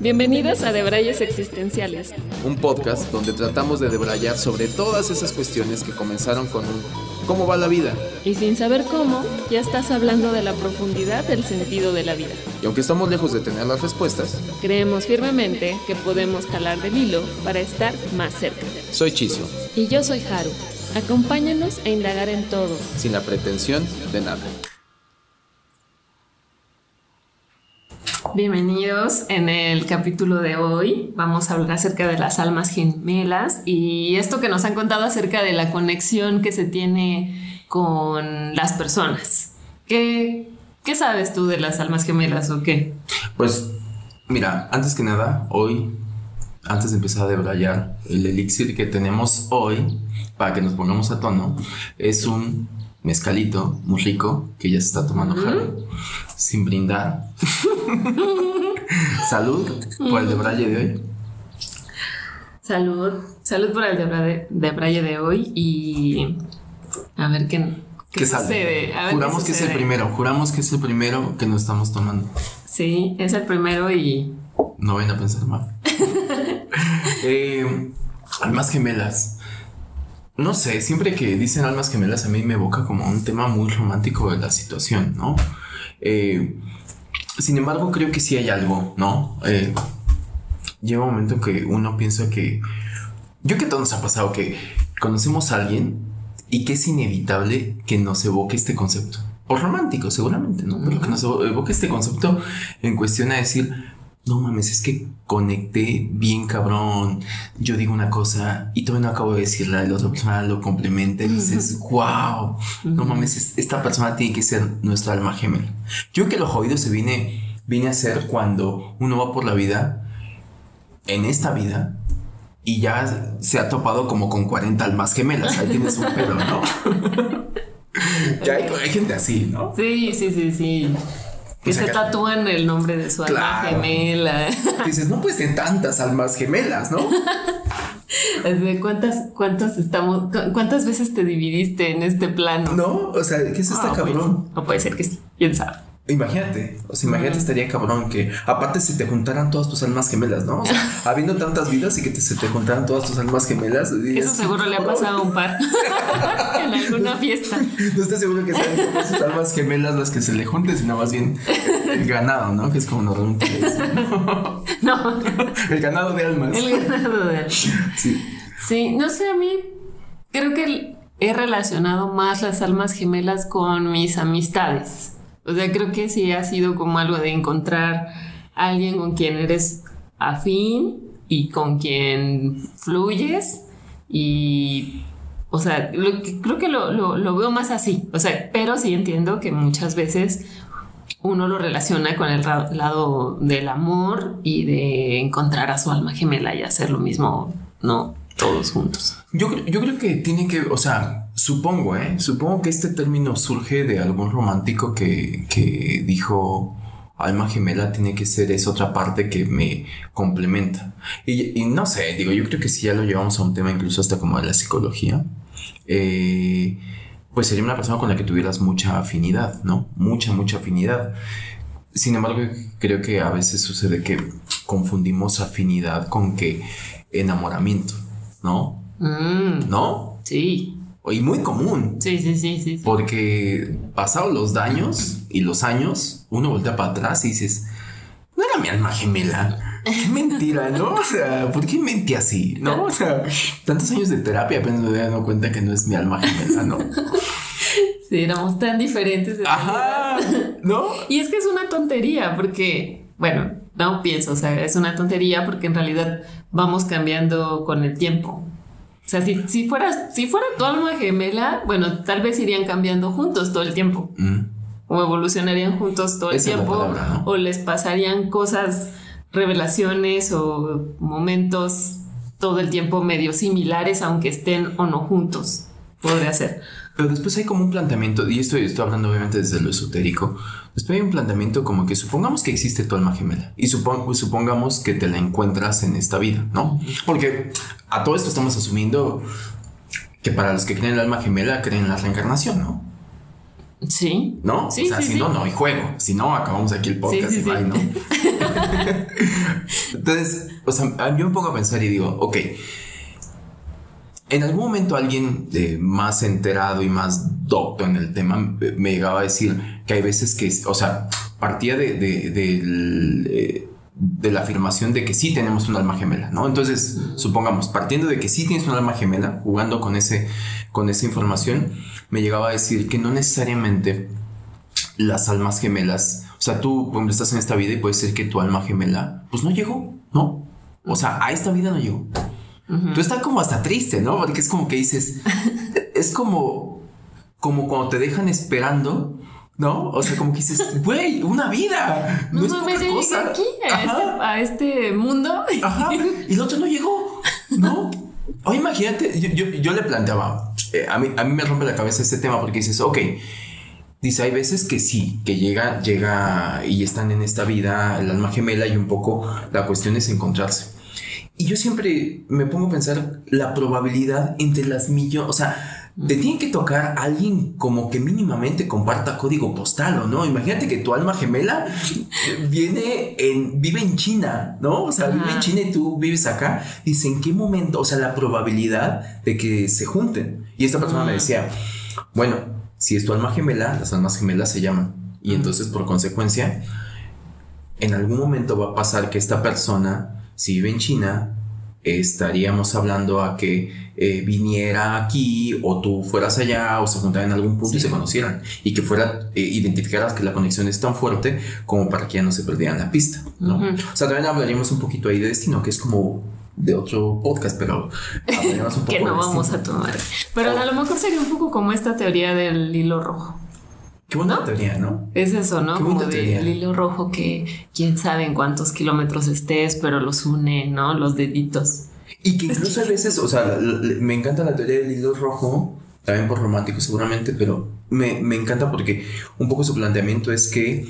Bienvenidos a Debrayes Existenciales. Un podcast donde tratamos de debrayar sobre todas esas cuestiones que comenzaron con un ¿cómo va la vida? Y sin saber cómo, ya estás hablando de la profundidad del sentido de la vida. Y aunque estamos lejos de tener las respuestas, creemos firmemente que podemos jalar del hilo para estar más cerca. Soy Chizo. Y yo soy Haru. Acompáñanos a indagar en todo. Sin la pretensión de nada. Bienvenidos en el capítulo de hoy. Vamos a hablar acerca de las almas gemelas y esto que nos han contado acerca de la conexión que se tiene con las personas. ¿Qué, qué sabes tú de las almas gemelas o qué? Pues mira, antes que nada, hoy, antes de empezar a debrayar, el elixir que tenemos hoy, para que nos pongamos a tono, es un mezcalito muy rico que ya se está tomando sin brindar. Salud por el de Braille de hoy. Salud, salud por el de, de hoy y a ver qué, qué, sucede. juramos que es el primero, juramos que es el primero que nos estamos tomando. Sí, es el primero y... No vayan a pensar mal. eh, almas gemelas no sé, siempre que dicen almas gemelas a mí me evoca como un tema muy romántico de la situación, ¿no? Eh, sin embargo, creo que sí hay algo, ¿no? Eh, llega un momento que uno piensa que... Yo que todo nos ha pasado que conocemos a alguien y que es inevitable que nos evoque este concepto. O romántico, seguramente, ¿no? Pero que nos evoque este concepto en cuestión a decir, no mames, es que conecté bien cabrón. Yo digo una cosa y todavía no acabo de decirla, el otra persona lo complementa y dices, wow, no mames, esta persona tiene que ser nuestra alma gemela. Yo creo que lo jodido se viene, viene a ser cuando uno va por la vida, en esta vida, y ya se ha topado como con 40 almas gemelas. Ahí tienes un pedo, ¿no? ya hay, hay gente así, ¿no? Sí, sí, sí, sí. Que se tatúan el nombre de su alma gemela. Dices, no, pues en tantas almas gemelas, ¿no? ¿Cuántas, cuántas estamos, cuántas veces te dividiste en este plano? No, o sea, ¿qué es este cabrón? no puede ser que sí, quién sabe. Imagínate, o sea, imagínate, estaría cabrón que aparte se te juntaran todas tus almas gemelas, ¿no? O sea, habiendo tantas vidas y que se te juntaran todas tus almas gemelas. Eso seguro le ha pasado a un par en alguna fiesta. No estoy seguro que sean todas sus almas gemelas las que se le junten, sino más bien el ganado, ¿no? Que es como normalmente No. El ganado de almas. El ganado de almas. Sí. Sí, no sé, a mí creo que he relacionado más las almas gemelas con mis amistades. O sea, creo que sí ha sido como algo de encontrar a alguien con quien eres afín y con quien fluyes y o sea, creo que lo, lo, veo más así. O sea, pero sí entiendo que muchas veces uno lo relaciona con el lado del amor y de encontrar a su alma gemela y hacer lo mismo, ¿no? Todos juntos. Yo, yo creo que tiene que, o sea, Supongo, ¿eh? Supongo que este término surge de algún romántico que, que dijo alma gemela tiene que ser esa otra parte que me complementa. Y, no sé, digo, yo creo que si ya lo llevamos a un tema incluso hasta como de la psicología, eh, pues sería una persona con la que tuvieras mucha afinidad, ¿no? Mucha, mucha afinidad. Sin embargo, creo que a veces sucede que confundimos afinidad con que enamoramiento, ¿no? Mm. ¿No? Sí y muy común. Sí, sí, sí, sí. Porque pasados los daños y los años, uno voltea para atrás y dices, no era mi alma gemela. Qué mentira, ¿no? O sea, ¿por qué mentí así? ¿No? O sea, tantos años de terapia apenas me doy dando cuenta que no es mi alma gemela, ¿no? Sí, éramos tan diferentes. Ajá, ¿no? Y es que es una tontería porque, bueno, no pienso, o sea, es una tontería porque en realidad vamos cambiando con el tiempo. O sea, si, si, fuera, si fuera tu alma gemela, bueno, tal vez irían cambiando juntos todo el tiempo. Mm. O evolucionarían juntos todo el tiempo. O les pasarían cosas, revelaciones o momentos todo el tiempo medio similares, aunque estén o no juntos. Podría ser. Pero después hay como un planteamiento, y esto estoy hablando obviamente desde lo esotérico, después hay un planteamiento como que supongamos que existe tu alma gemela y supongamos que te la encuentras en esta vida, ¿no? Porque a todo esto estamos asumiendo que para los que creen en el alma gemela creen en la reencarnación, ¿no? Sí. ¿No? Sí, o sea, sí, si sí. no, no hay juego. Si no, acabamos aquí el podcast y bye. ¿no? Entonces, o sea, yo me pongo a pensar y digo, ok, en algún momento alguien de más enterado y más docto en el tema me- me llegaba a decir que hay veces que, o sea, partía de, eh, de la afirmación de que sí tenemos un alma gemela, ¿no? Entonces, supongamos, partiendo de que sí tienes un alma gemela, jugando con, ese, con esa información, me llegaba a decir que no necesariamente las almas gemelas, o sea, tú, ejemplo, estás en esta vida y puede ser que tu alma gemela, pues no llegó, ¿no? O sea, a esta vida no llegó. Tú estás como hasta triste, ¿no? Porque es como que dices, es como, como cuando te dejan esperando, ¿no? O sea, como que dices, güey, una vida, no, No es poca cosa. aquí, a este, a este mundo. ajá, y el otro no llegó, ¿no? O imagínate, yo, yo, yo le planteaba, eh, a, mí, a mí me rompe la cabeza este tema porque dices, ok, Dice, hay veces que sí, que llega, llega y están en esta vida el alma gemela y un poco la cuestión es encontrarse. Y yo siempre me pongo a pensar la probabilidad entre las millones, o sea, te tiene que tocar alguien como que mínimamente comparta código postal o no. Imagínate que tu alma gemela viene en, vive en China, ¿no? O sea, vive en. China y tú vives acá. Dice, ¿en qué momento? O sea, la probabilidad de que se junten. Y esta persona me decía, bueno, si es tu alma gemela, las almas gemelas se llaman. Y entonces, por consecuencia, en algún momento va a pasar que esta persona, si vive en China, estaríamos hablando a que eh, viniera aquí o tú fueras allá o se juntaran en algún punto y se conocieran y que fuera eh, identificaras que la conexión es tan fuerte como para que ya no se perdieran la pista, ¿no? O sea, también hablaríamos un poquito ahí de destino, que es como de otro podcast, pero hablaríamos un poco que no de vamos a tomar. Pero a lo mejor sería un poco como esta teoría del hilo rojo. Qué buena ¿No? teoría, ¿no? Es eso, ¿no? Qué Como teoría. del hilo rojo que quién sabe en cuántos kilómetros estés, pero los une, ¿no? Los deditos. Y que incluso a veces, o sea, me encanta la teoría del hilo rojo, también por romántico seguramente, pero me, me encanta porque un poco su planteamiento es que,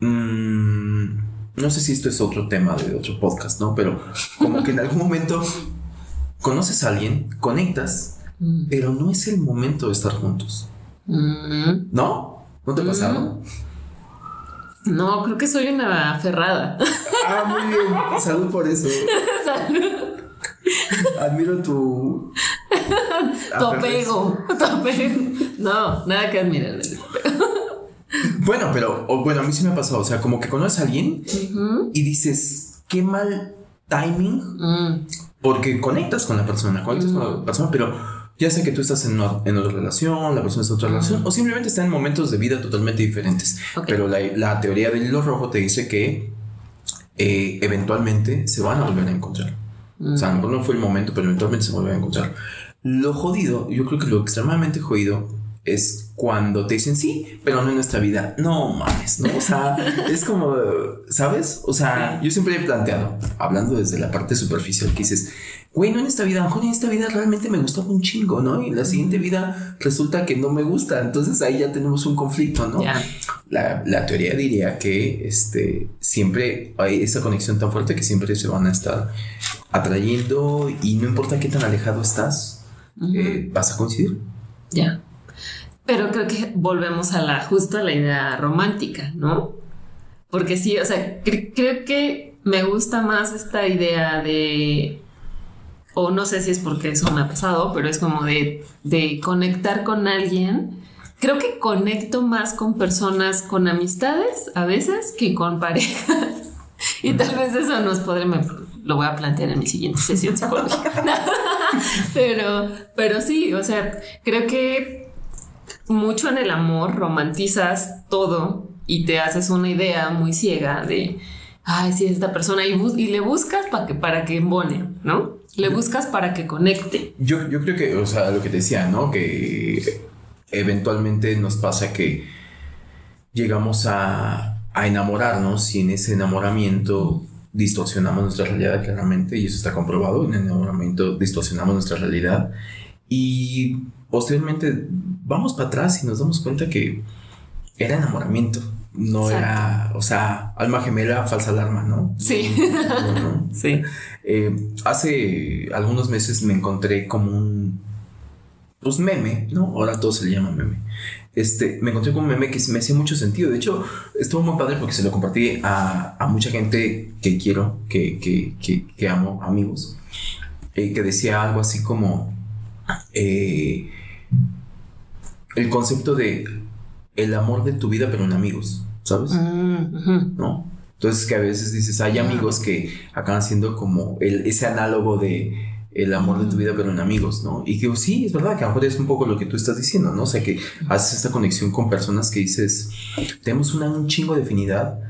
mm, no sé si esto es otro tema de otro podcast, ¿no? Pero como que en algún momento conoces a alguien, conectas, Mm. pero no es el momento de estar juntos, Mm. ¿no? ¿No te ha pasado? No, creo que soy una aferrada. Ah, muy bien, salud por eso. Salud. Admiro tu... Tu apego. Tu apego. No, nada que admirar. Bueno, pero o, bueno, a mí sí me ha pasado. O sea, como que conoces a alguien y dices, qué mal timing, Mm. porque conectas con la persona, conectas con la persona, pero ya sé que tú estás en, una- en otra relación, la persona está en otra relación, o simplemente están en momentos de vida totalmente diferentes. Ok. Pero la, la teoría del hilo rojo te dice que eh, eventualmente se van a volver a encontrar. O sea, a lo mejor no fue el momento, pero eventualmente se vuelven a encontrar. Lo jodido, yo creo que lo extremadamente jodido es cuando te dicen sí, pero no en nuestra vida. No mames, ¿no? O sea, es como, ¿sabes? O sea, yo siempre he planteado, hablando desde la parte superficial, que dices, güey, no en esta vida, a lo mejor en esta vida realmente me gustaba un chingo, ¿no? Y en la siguiente vida resulta que no me gusta. Entonces ahí ya tenemos un conflicto, ¿no? La, la teoría diría que este, siempre hay esa conexión tan fuerte que siempre se van a estar atrayendo y no importa qué tan alejado estás, eh, vas a coincidir. Ya. Pero creo que volvemos a la justo a la idea romántica, ¿no? Porque sí, o sea, cre- creo que me gusta más esta idea de o no sé si es porque eso me ha pasado, pero es como de, de conectar con alguien. Creo que conecto más con personas, con amistades a veces que con parejas. Y tal vez eso nos podré, me- lo voy a plantear en mi siguiente sesión psicológica. pero, pero sí, o sea, creo que mucho en el amor romantizas todo y te haces una idea muy ciega de, ay, sí, esta persona y, y le buscas para que, para que embone, ¿no? Le buscas para que conecte. Yo, yo creo que, o sea, lo que te decía, ¿no? Que eventualmente nos pasa que llegamos a, a enamorarnos y en ese enamoramiento distorsionamos nuestra realidad claramente y eso está comprobado, en el enamoramiento distorsionamos nuestra realidad y posteriormente vamos para atrás y nos damos cuenta que era enamoramiento. No era, o sea, alma gemela, falsa alarma, ¿no? Sí. sí. Eh, hace algunos meses me encontré como un, pues meme, ¿no? Ahora todo se le llama meme. Este, me encontré con un meme que me hacía mucho sentido. De hecho, estuvo muy padre porque se lo compartí a, a mucha gente que quiero, que, que, que, que amo, amigos, eh, que decía algo así como eh, el concepto de el amor de tu vida, pero en amigos, ¿sabes? Mm, ¿No? Entonces que a veces dices, hay amigos que acaban siendo como el, ese análogo de el amor de tu vida, pero en amigos, ¿no? Y que sí, es verdad que a lo mejor es un poco lo que tú estás diciendo, ¿no? O sea, que haces esta conexión con personas que dices, tenemos una, un chingo de afinidad.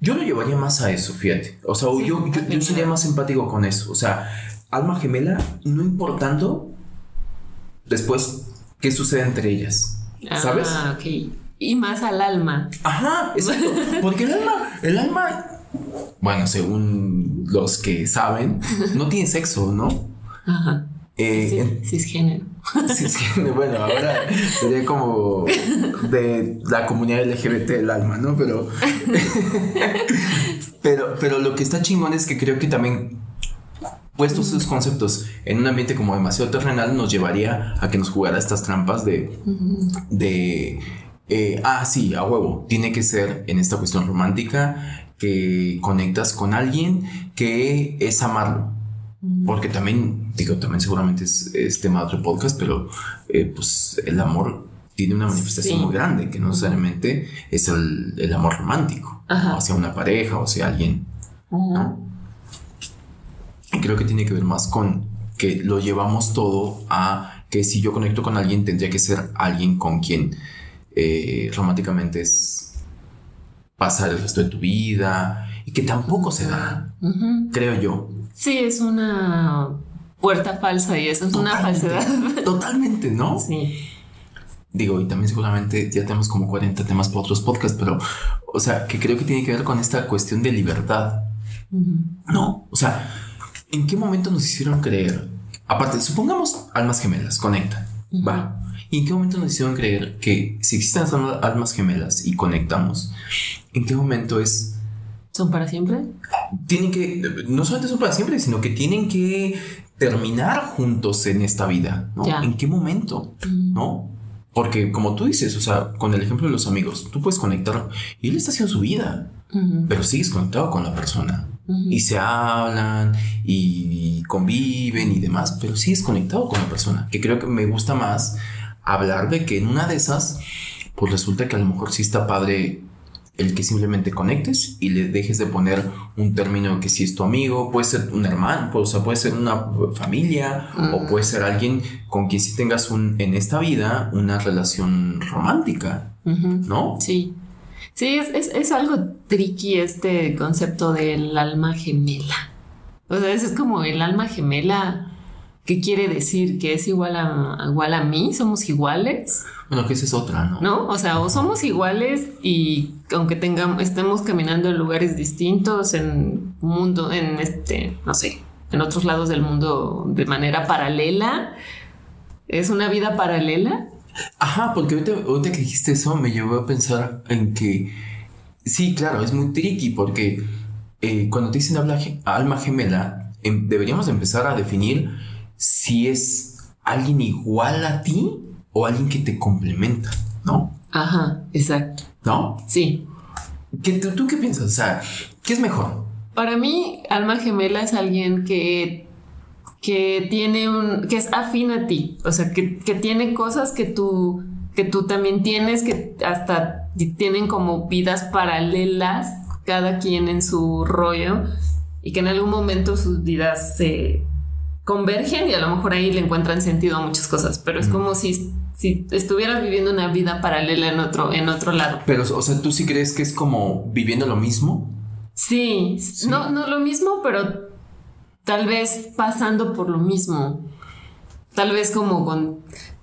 Yo lo llevaría más a eso, fíjate. O sea, yo, yo, sería más empático con eso. O sea, alma gemela, no importando después qué sucede entre ellas. ¿Sabes? Ah, ok. Y más al alma. Ajá, exacto. Porque el alma, el alma, bueno, según los que saben, no tiene sexo, ¿no? Ajá. Eh, cisgénero. Cisgénero, bueno, ahora sería como de la comunidad LGBT el alma, ¿no? Pero, pero, pero lo que está chingón es que creo que también puestos esos conceptos en un ambiente como demasiado terrenal nos llevaría a que nos jugara estas trampas de, de eh, ah, sí, a huevo, tiene que ser en esta cuestión romántica que conectas con alguien que es amarlo. Porque también, digo, también seguramente es, tema de otro podcast, pero eh, pues el amor tiene una manifestación muy grande, que no necesariamente es el, amor romántico, hacia una pareja o hacia alguien. Y creo que tiene que ver más con que lo llevamos todo a que si yo conecto con alguien, tendría que ser alguien con quien eh, románticamente es pasar el resto de tu vida y que tampoco se da, creo yo. Sí, es una puerta falsa y eso es una falsedad. Totalmente, ¿no? Sí. Digo, y también seguramente ya tenemos como 40 temas para otros podcasts, pero, o sea, que creo que tiene que ver con esta cuestión de libertad. No, o sea, ¿en qué momento nos hicieron creer? Aparte, supongamos almas gemelas, conectan, va. ¿Y en qué momento nos hicieron creer que si existen almas gemelas y conectamos, en qué momento es... ¿Son para siempre? Tienen que, no solamente son para siempre, sino que tienen que terminar juntos en esta vida, ¿no? ¿En qué momento? ¿No? Porque como tú dices, o sea, con el ejemplo de los amigos, tú puedes conectar y él está haciendo su vida, pero sigues conectado con la persona. Y se hablan y conviven y demás, pero sigues conectado con la persona, que creo que me gusta más hablar de que en una de esas, pues resulta que a lo mejor sí está padre el que simplemente conectes y le dejes de poner un término que si es tu amigo, puede ser un hermano, pues, o sea, puede ser una familia o puede ser alguien con quien sí tengas un, en esta vida una relación romántica, ¿no? Sí. Sí, es, es, algo tricky este concepto del alma gemela. O sea, es como el alma gemela ¿Qué quiere decir? ¿Que es igual a, igual a mí? ¿Somos iguales? Bueno, que esa es otra, ¿no? ¿No? O sea, o somos iguales y aunque tengamos, estemos caminando en lugares distintos, en mundo, en este, no sé, en otros lados del mundo de manera paralela, ¿es una vida paralela? Ajá, porque ahorita, que dijiste eso me llevó a pensar en que, sí, claro, es muy tricky porque eh, cuando te dicen alma gemela, em, deberíamos empezar a definir si es alguien igual a ti o alguien que te complementa, ¿no? Ajá, exacto. ¿No? Sí. ¿Qué, tú, qué piensas? O sea, ¿qué es mejor? Para mí, alma gemela es alguien que, que tiene un, que es afín a ti, o sea, que, que tiene cosas que tú, que tú también tienes, que hasta tienen como vidas paralelas, cada quien en su rollo, y que en algún momento sus vidas se convergen y a lo mejor ahí le encuentran sentido a muchas cosas, pero es como si, si estuvieras viviendo una vida paralela en otro, en otro lado. Pero, o sea, ¿tú sí crees que es como viviendo lo mismo? Sí, No, no lo mismo, pero tal vez pasando por lo mismo. Tal vez como con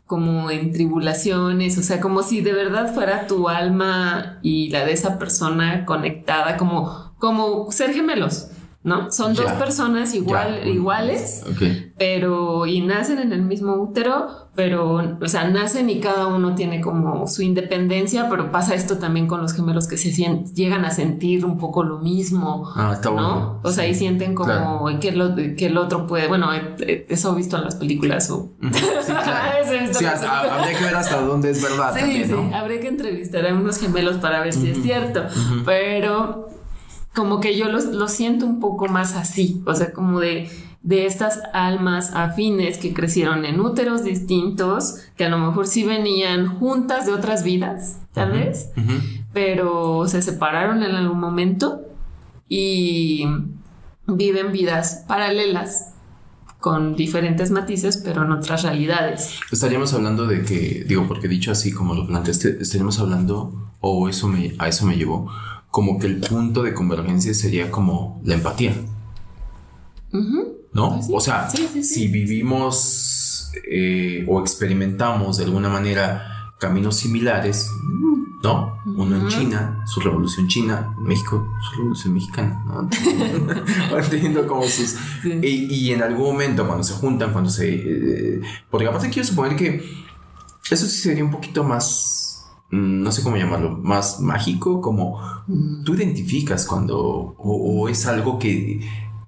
como en tribulaciones, o sea, como si de verdad fuera tu alma y la de esa persona conectada, como, como ser gemelos. ¿No? Son dos personas igual, iguales, pero y nacen en el mismo útero, pero, o sea, nacen y cada uno tiene como su independencia, pero pasa esto también con los gemelos que se llegan a sentir un poco lo mismo, ah, está ¿no? O sea, y sienten como que, que el otro puede, bueno, eh, eh, eso he visto en las películas o... Sí, claro. habría que ver hasta dónde es verdad. Sí, también, sí, habría que entrevistar a unos gemelos para ver si es cierto, pero como que yo lo, siento un poco más así, o sea, como de, de estas almas afines que crecieron en úteros distintos, que a lo mejor sí venían juntas de otras vidas, tal vez, pero se separaron en algún momento y viven vidas paralelas con diferentes matices, pero en otras realidades. Estaríamos hablando de que, digo, porque dicho así como lo planteaste, estaríamos hablando, o eso me, a eso me llevó, como que el punto de convergencia sería como la empatía. ¿No? Pues o sea, si vivimos eh, o experimentamos de alguna manera caminos similares, ¿no? Uno en China, su revolución china, México, su revolución mexicana, ¿no? Entiendo como sus... Y, en algún momento cuando se juntan, cuando se... Eh, porque aparte quiero suponer que eso sí sería un poquito más no sé cómo llamarlo, más mágico, como mm. tú identificas cuando o, es algo que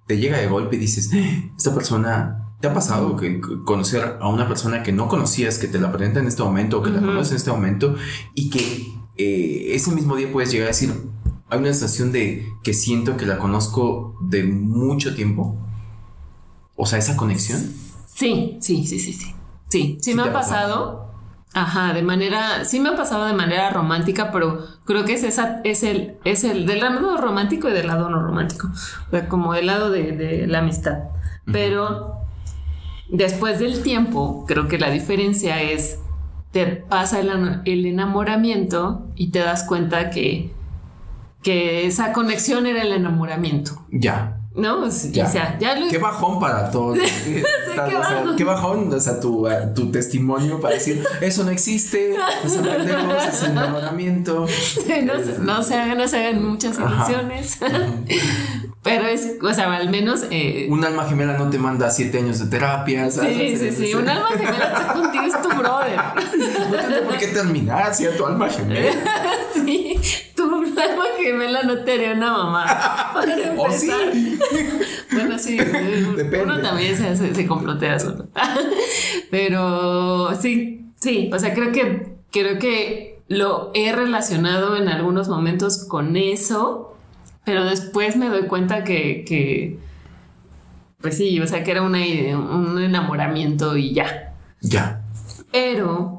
te llega de golpe y dices, eh, esta persona, ¿te ha pasado que conocer a una persona que no conocías, que te la presenta en este momento, o que la conoces en este momento y que eh, ese mismo día puedes llegar a decir, hay una sensación de que siento que la conozco de mucho tiempo? O sea, esa conexión. Sí, sí, sí, sí, sí. Sí, sí, me ha pasado. Ajá, de manera, sí me ha pasado de manera romántica, pero creo que es esa, es el, es el del lado romántico y del lado no romántico, o sea, como del lado de, la amistad. Pero después del tiempo, creo que la diferencia es, te pasa el, el enamoramiento y te das cuenta que, que esa conexión era el enamoramiento. Ya. ¿No? O sea, ya Qué bajón para todos. qué, bajón. o sea, tu, tu, testimonio para decir, eso no existe, es enamoramiento. no, se hagan, no se hagan muchas ilusiones. Pero es, o sea, al menos... Eh, un alma gemela no te manda siete años de terapia. Sí, sí, sí. Un alma gemela está contigo, es tu brother. No tiene por qué terminar a tu alma gemela. sí, tu alma gemela no te haría una mamá. ¿O sí? bueno, sí. Depende. Uno también se, se, complotea solo. Pero sí, sí. O sea, creo que, creo que lo he relacionado en algunos momentos con eso pero después me doy cuenta que, pues sí, o sea, que era una, un enamoramiento y ya. Ya. Pero,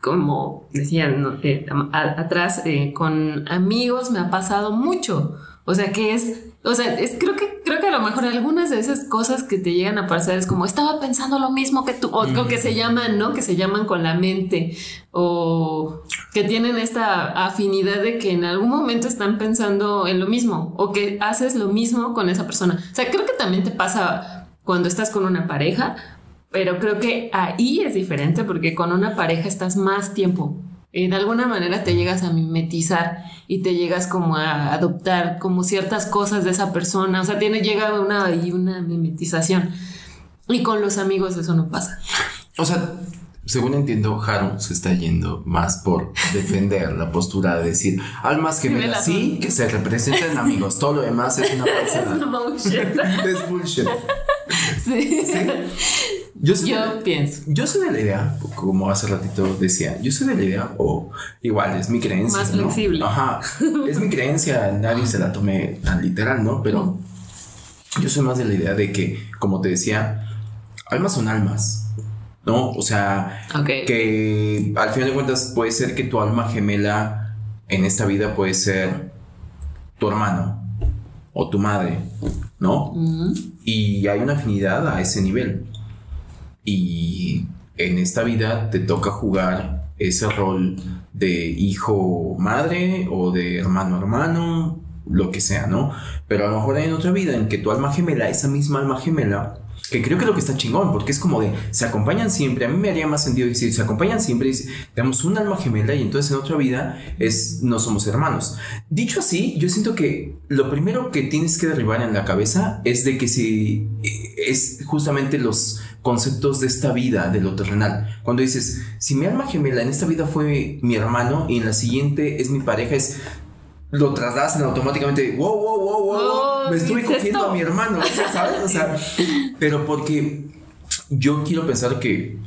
como decían eh, atrás, eh, con amigos me ha pasado mucho. O sea, que es o sea, es, creo que creo que a lo mejor algunas de esas cosas que te llegan a pasar es como estaba pensando lo mismo que tú, o, que se llaman, ¿no? Que se llaman con la mente, o que tienen esta afinidad de que en algún momento están pensando en lo mismo, o que haces lo mismo con esa persona. O sea, creo que también te pasa cuando estás con una pareja, pero creo que ahí es diferente porque con una pareja estás más tiempo de alguna manera te llegas a mimetizar y te llegas como a adoptar como ciertas cosas de esa persona. O sea, tiene, llega una, y una mimetización. Y con los amigos eso no pasa. O sea, según entiendo, Haru se está yendo más por defender la postura de decir almas gemelas sí, que se representen amigos. Todo lo demás es una es, es bullshit. Sí. Yo, pienso. Yo soy de la idea, como hace ratito decía, yo soy de la idea, o igual es mi creencia. Más flexible. Ajá. Es mi creencia, nadie se la tome tan literal, ¿no? Pero yo soy más de la idea de que, como te decía, almas son almas. ¿No? O sea, que al final de cuentas puede ser que tu alma gemela en esta vida puede ser tu hermano o tu madre, ¿no? Y hay una afinidad a ese nivel. Y en esta vida te toca jugar ese rol de hijo madre o de hermano hermano, lo que sea, ¿no? Pero a lo mejor hay en otra vida en que tu alma gemela, esa misma alma gemela, Que creo que lo que está chingón, porque es como de, se acompañan siempre, a mí me haría más sentido decir, se acompañan siempre, y tenemos un alma gemela y entonces en otra vida es, no somos hermanos. Dicho así, yo siento que lo primero que tienes que derribar en la cabeza es de que si es justamente los conceptos de esta vida, de lo terrenal. Cuando dices, si mi alma gemela en esta vida fue mi hermano y en la siguiente es mi pareja, es lo trasladas automáticamente, wow, wow, wow, wow, oh, me estuve cogiendo a mi hermano, ¿sabes? O sea, pero porque yo quiero pensar que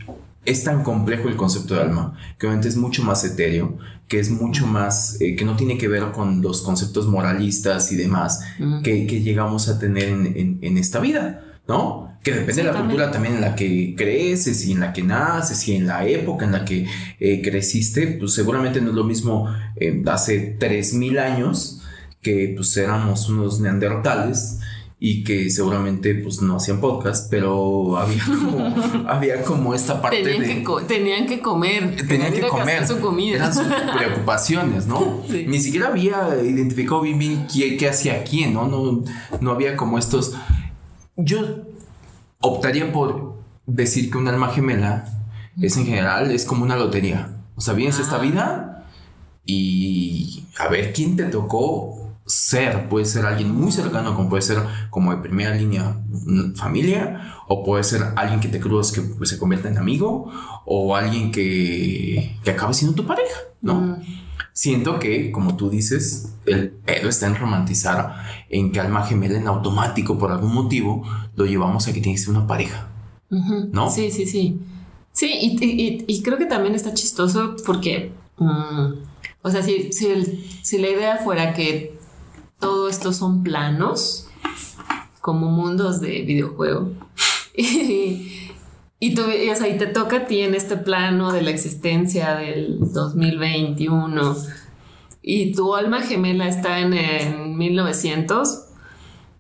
es tan complejo el concepto de alma, que obviamente es mucho más etéreo, que es mucho más, eh, que no tiene que ver con los conceptos moralistas y demás que, llegamos a tener en, en esta vida, ¿no? Que depende de la cultura también en la que creces y en la que naces y en la época en la que eh, creciste, pues seguramente no es lo mismo eh, hace 3.000 años que pues éramos unos neandertales y que seguramente pues no hacían podcast, pero había como, había como esta parte tenían de... Que tenían que comer. Tenían que comer. Su comida. Eran sus preocupaciones, ¿no? Ni siquiera había identificado bien bien qué, qué hacía quién, ¿no? ¿no? No había como estos... Yo optaría por decir que un alma gemela es en general, es como una lotería. O sea, vienes esta ah. vida y a ver quién te tocó ser. Puede ser alguien muy cercano, como puede ser como de primera línea familia, o puede ser alguien que te cruzas que pues, se convierta en amigo, o alguien que, que acabe siendo tu pareja, ¿no? Mm. Siento que, como tú dices, el pedo está en romantizar en que alma gemela en automático, por algún motivo, lo llevamos a que tiene que ser una pareja. ¿No? Sí, sí, sí. Sí, y, creo que también está chistoso porque, mm, o sea, si, si, la idea fuera que todo esto son planos, como mundos de videojuego, y, y tú, y, o sea, y te toca a ti en este plano de la existencia del 2021 y tu alma gemela está en, en 1900.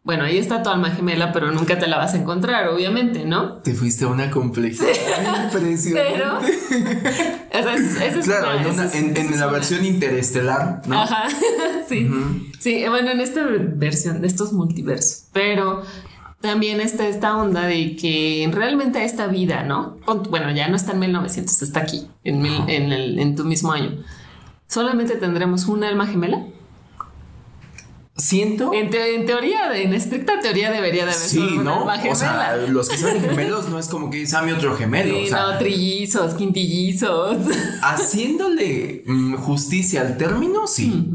Bueno, ahí está tu alma gemela, pero nunca te la vas a encontrar, obviamente, ¿no? Te fuiste a una complejidad impresionante. Pero, o sea, eso es claro, en, en, la versión interestelar, ¿no? Ajá, sí. Sí, bueno, en esta versión de estos multiversos. Pero también está esta onda de que realmente esta vida, ¿no? Bueno, ya no está en 1900, está aquí, en, en, tu mismo año. ¿Solamente tendremos un alma gemela? Siento. En, teoría, en estricta teoría debería de haber sí, ¿no? alma gemela. O sea, los que son gemelos no es como que es a mi otro gemelo. Sí, no, trillizos, quintillizos. Haciéndole mm, justicia al término, sí.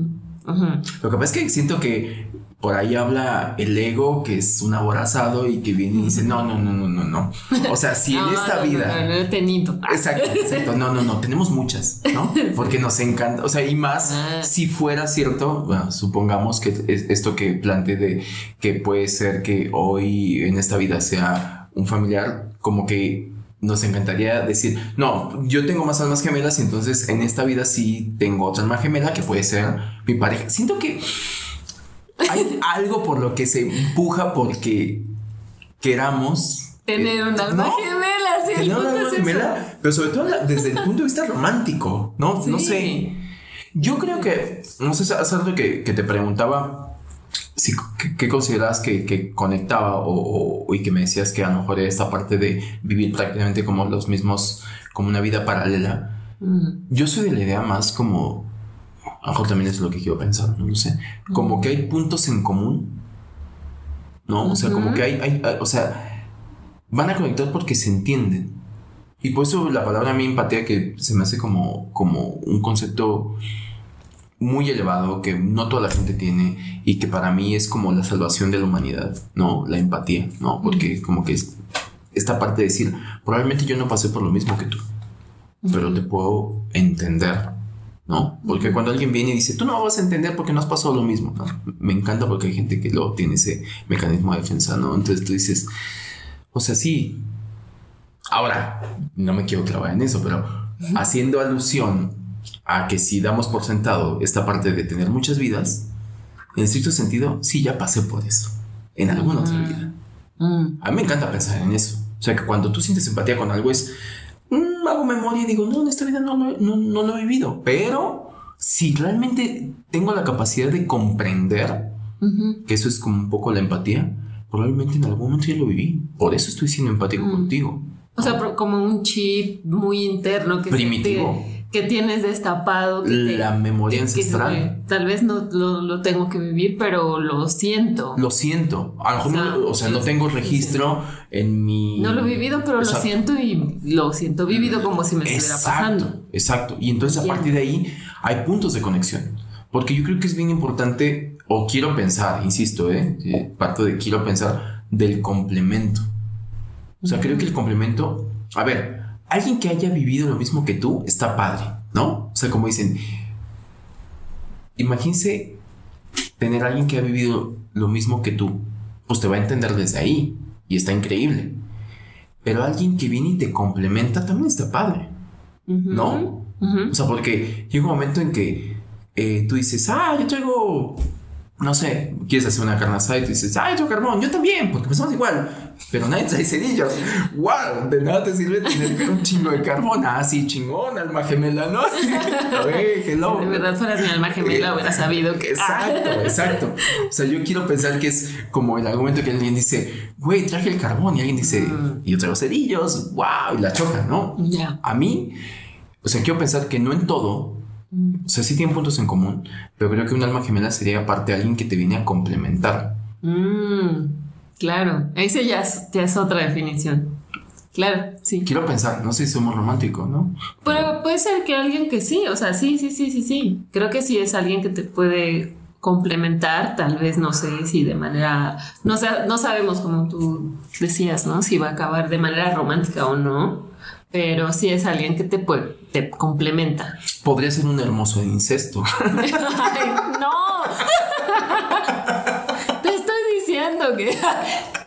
Lo que pasa es que siento que por ahí habla el ego, que es un aborazado y que viene y dice, no, no, no, no, no, no. O sea, si en esta vida... No, no, tenido. Exacto, exacto. No, no, no, tenemos muchas, ¿no? Porque nos encanta, o sea, y más ah. si fuera cierto, bueno, supongamos que esto que planteé de que puede ser que hoy en esta vida sea un familiar, como que nos encantaría decir, no, yo tengo más almas gemelas y entonces en esta vida sí tengo otra alma gemela que puede ser mi pareja. Siento que hay algo por lo que se empuja porque queramos tener un alma gemela, sí, tener una alma gemela, pero sobre todo desde el punto de vista romántico, ¿no? No sé. Yo creo que, no sé, hace algo que, que te preguntaba si, ¿qué, consideras que, conectaba o, y que me decías que a lo mejor esta parte de vivir prácticamente como los mismos, como una vida paralela? Yo soy de la idea más como a lo mejor también es lo que quiero pensar, no lo sé. Como que hay puntos en común, ¿no? O sea, como que hay, o sea, van a conectar porque se entienden. Y por eso la palabra a mí empatía que se me hace como, como un concepto muy elevado que no toda la gente tiene y que para mí es como la salvación de la humanidad, ¿no? La empatía, ¿no? Porque como que es esta parte de decir, probablemente yo no pasé por lo mismo que tú, pero te puedo entender ¿no? Porque cuando alguien viene y dice, tú no vas a entender porque no has pasado lo mismo, Me encanta porque hay gente que luego tiene ese mecanismo de defensa, ¿no? Entonces tú dices, o sea, sí. Ahora, no me quiero clavar en eso, pero haciendo alusión a que si damos por sentado esta parte de tener muchas vidas, en estricto sentido, sí, ya pasé por eso, en alguna otra vida. Mm. A mí me encanta pensar en eso. O sea, que cuando tú sientes empatía con algo es, Mm, hago memoria y digo, no, en esta vida no, no, lo he vivido. Pero si realmente tengo la capacidad de comprender, que eso es como un poco la empatía, probablemente en algún momento ya lo viví. Por eso estoy siendo empático Mm. contigo. O sea, como un chip muy interno que, se Primitivo. te- que tienes destapado. Que te- La memoria que- que ancestral. se- tal vez no lo, lo tengo que vivir, pero lo siento. Lo siento. A lo mejor, O sea, no, o sea, no tengo registro en mi. no lo he vivido, pero Exacto. lo siento y lo siento vivido como si me estuviera pasando. Exacto, exacto. Y entonces a partir de ahí hay puntos de conexión. Porque yo creo que es bien importante, o quiero pensar, insisto, ¿eh? Eh, parto de quiero pensar del complemento. O sea, creo que el complemento, a ver, alguien que haya vivido lo mismo que tú está padre, ¿no? O sea, como dicen, imagínense tener a alguien que ha vivido lo mismo que tú, pues te va a entender desde ahí y está increíble. Pero alguien que viene y te complementa también está padre. ¿No? O sea, porque llega un momento en que eh, tú dices, ah, yo traigo, no sé, quieres hacer una carne asada y tú dices, ah, yo carbón, yo también, porque pensamos igual. Pero nadie trae cerillos. ¡Wow! De nada te sirve tener un chingo de carbón. Ah, sí, chingón, alma gemela, ¿no? A ver, hello. De verdad fueras mi alma gemela, hubiera sabido que. Exacto, exacto. O sea, yo quiero pensar que es como el argumento que alguien dice, güey, traje el carbón y alguien dice, Mm. y yo traigo cerillos, wow, y la chocan, ¿no? Ya. A mí, o sea, quiero pensar que no en todo, Mm. O sea, sí tienen puntos en común, pero creo que un alma gemela sería aparte alguien que te viene a complementar. Mm, claro, esa ya es, ya es otra definición. Claro, sí. Quiero pensar, no sé si somos románticos, ¿no? Pero puede ser que alguien que sí, o sea, sí, sí, sí, sí, sí. Creo que sí es alguien que te puede complementar, tal vez no sé si de manera, no sé, no sabemos como tú decías, ¿no? Si va a acabar de manera romántica o no, pero sí es alguien que te puede, te complementa. Podría ser un hermoso incesto. Ay, no. Te estoy diciendo que,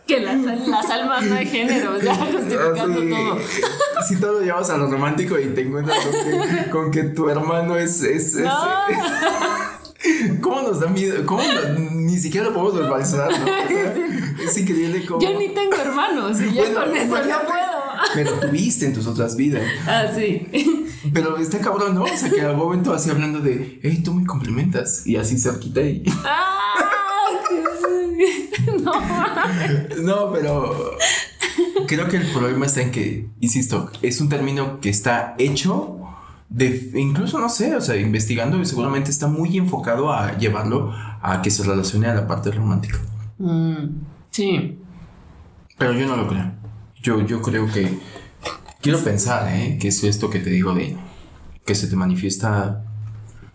que las, las almas no hay género, ya justificando todo. Si todo lo llevas a lo romántico y te encuentras con que, con que tu hermano es... es, es- No. ¿Cómo nos da miedo? ¿Cómo nos- ni siquiera lo podemos verbalizar? ¿no? O sea, es increíble cómo... Yo ni tengo hermanos y ya Bueno, con eso no puedo. Pero tuviste en tus otras vidas. Ah, sí. Pero está cabrón, ¿no? O sea, que al momento así hablando de, hey, tú me complementas. Y así cerquita y... ¡Ah! No. No, pero creo que el problema está en que, insisto, es un término que está hecho de, incluso no sé, o sea, investigando y seguramente está muy enfocado a llevarlo a que se relacione a la parte romántica. Mm, sí. Pero yo no lo creo. Yo, yo creo que quiero pensar, ¿eh? Que es esto que te digo de que se te manifiesta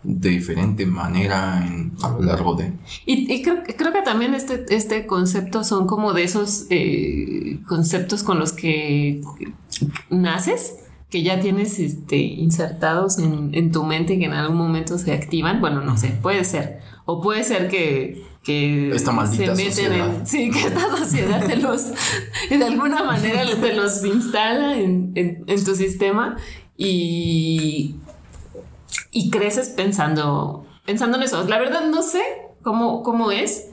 de diferente manera en- a lo largo de... Y, y creo, creo que también este, este concepto son como de esos eh, conceptos con los que naces, que ya tienes este, insertados en, en tu mente y que en algún momento se activan. Bueno, no sé, puede ser. O puede ser que, que Esta maldita se meten sociedad. en. Sí, que esta sociedad te los. de alguna manera te los instala en, en- en tu sistema y. y creces pensando. pensando en eso. La verdad, no sé cómo, cómo es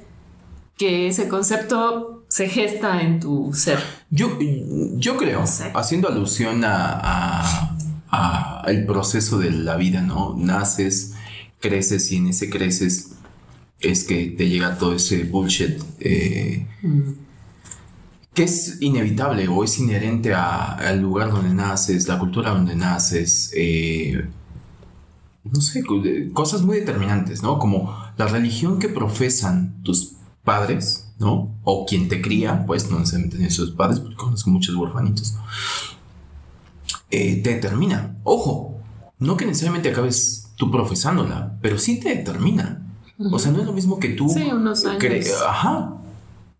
que ese concepto se gesta en tu ser. Yo, yo creo, No sé. haciendo alusión a, a- a el proceso de la vida, ¿no? Naces, creces y en ese creces es que te llega todo ese bullshit eh, que es inevitable o es inherente a- al lugar donde naces, la cultura donde naces, eh, no sé, cosas muy determinantes, ¿no? Como la religión que profesan tus padres, ¿no? O quien te cría, pues no necesariamente tienen sus padres, porque conozco muchos huerfanitos, eh, te determina. Ojo, no que necesariamente acabes tú profesándola, pero sí te determina. O sea, no es lo mismo que tú... Sí, unos años. Ajá.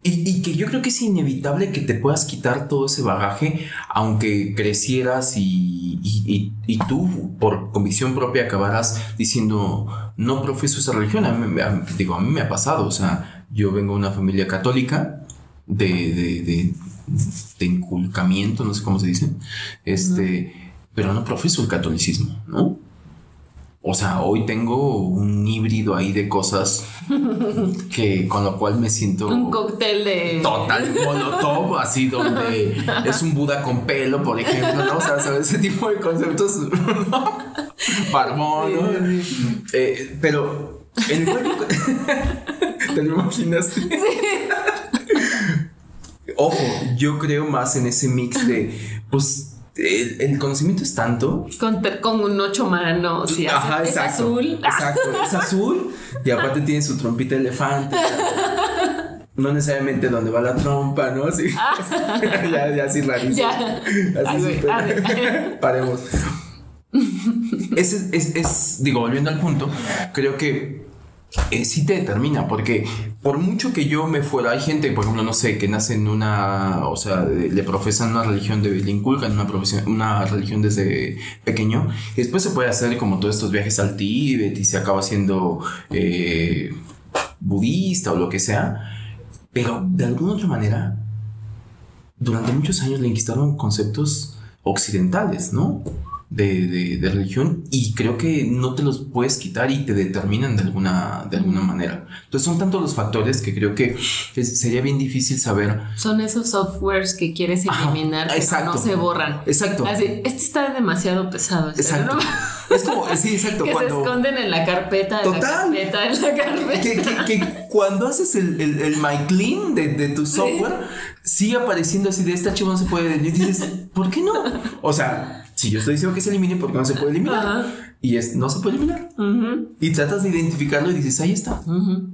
Y, y que yo creo que es inevitable que te puedas quitar todo ese bagaje, aunque crecieras y, y- tú, por convicción propia, acabaras diciendo, no profeso esa religión. A mí, a- digo, a mí me ha pasado. O sea, yo vengo de una familia católica de, de, de- de inculcamiento, no sé cómo se dice, este, pero no profeso el catolicismo, ¿no? O sea, hoy tengo un híbrido ahí de cosas que con lo cual me siento Un cóctel de. total molotov, así donde es un Buda con pelo, por ejemplo, ¿no? O sea, ¿sabes? ese tipo de conceptos, ¿no? Barbón, ¿no? Eh, pero el ¿Te lo imaginaste? ojo, yo creo más en ese mix de, pues, el, conocimiento es tanto. Con, con un ocho manos y Ajá, es azul. Exacto, es azul y aparte tiene su trompita elefante. No necesariamente donde va la trompa, ¿no? Sí. Ah. ya, ya así rarísimo. Ya. Así Paremos. es, es, es, digo, volviendo al punto, creo que eh, sí te determina, porque por mucho que yo me fuera, hay gente, por ejemplo, no sé, que nace en una, o sea, le profesan una religión, de, le inculcan una, una religión desde pequeño, después se puede hacer como todos estos viajes al Tíbet y se acaba siendo eh, budista o lo que sea, pero de alguna otra manera, durante muchos años le inquistaron conceptos occidentales, ¿no? De, de, religión y creo que no te los puedes quitar y te determinan de alguna, de alguna manera. Entonces son tantos los factores que creo que sería bien difícil saber. Son esos softwares que quieres eliminar, pero no se borran. Exacto. Así, este está demasiado pesado. Exacto. Es como, sí, exacto. que se esconden en la carpeta, en Total. la carpeta, en la carpeta. Que, que, cuando haces el, el, el My Clean de, de tu software, sigue apareciendo así de este archivo no se puede. Y dices, ¿por qué no? O sea, si yo estoy diciendo que se elimine porque no se puede eliminar. Y es, no se puede eliminar. Y tratas de identificarlo y dices, ahí está.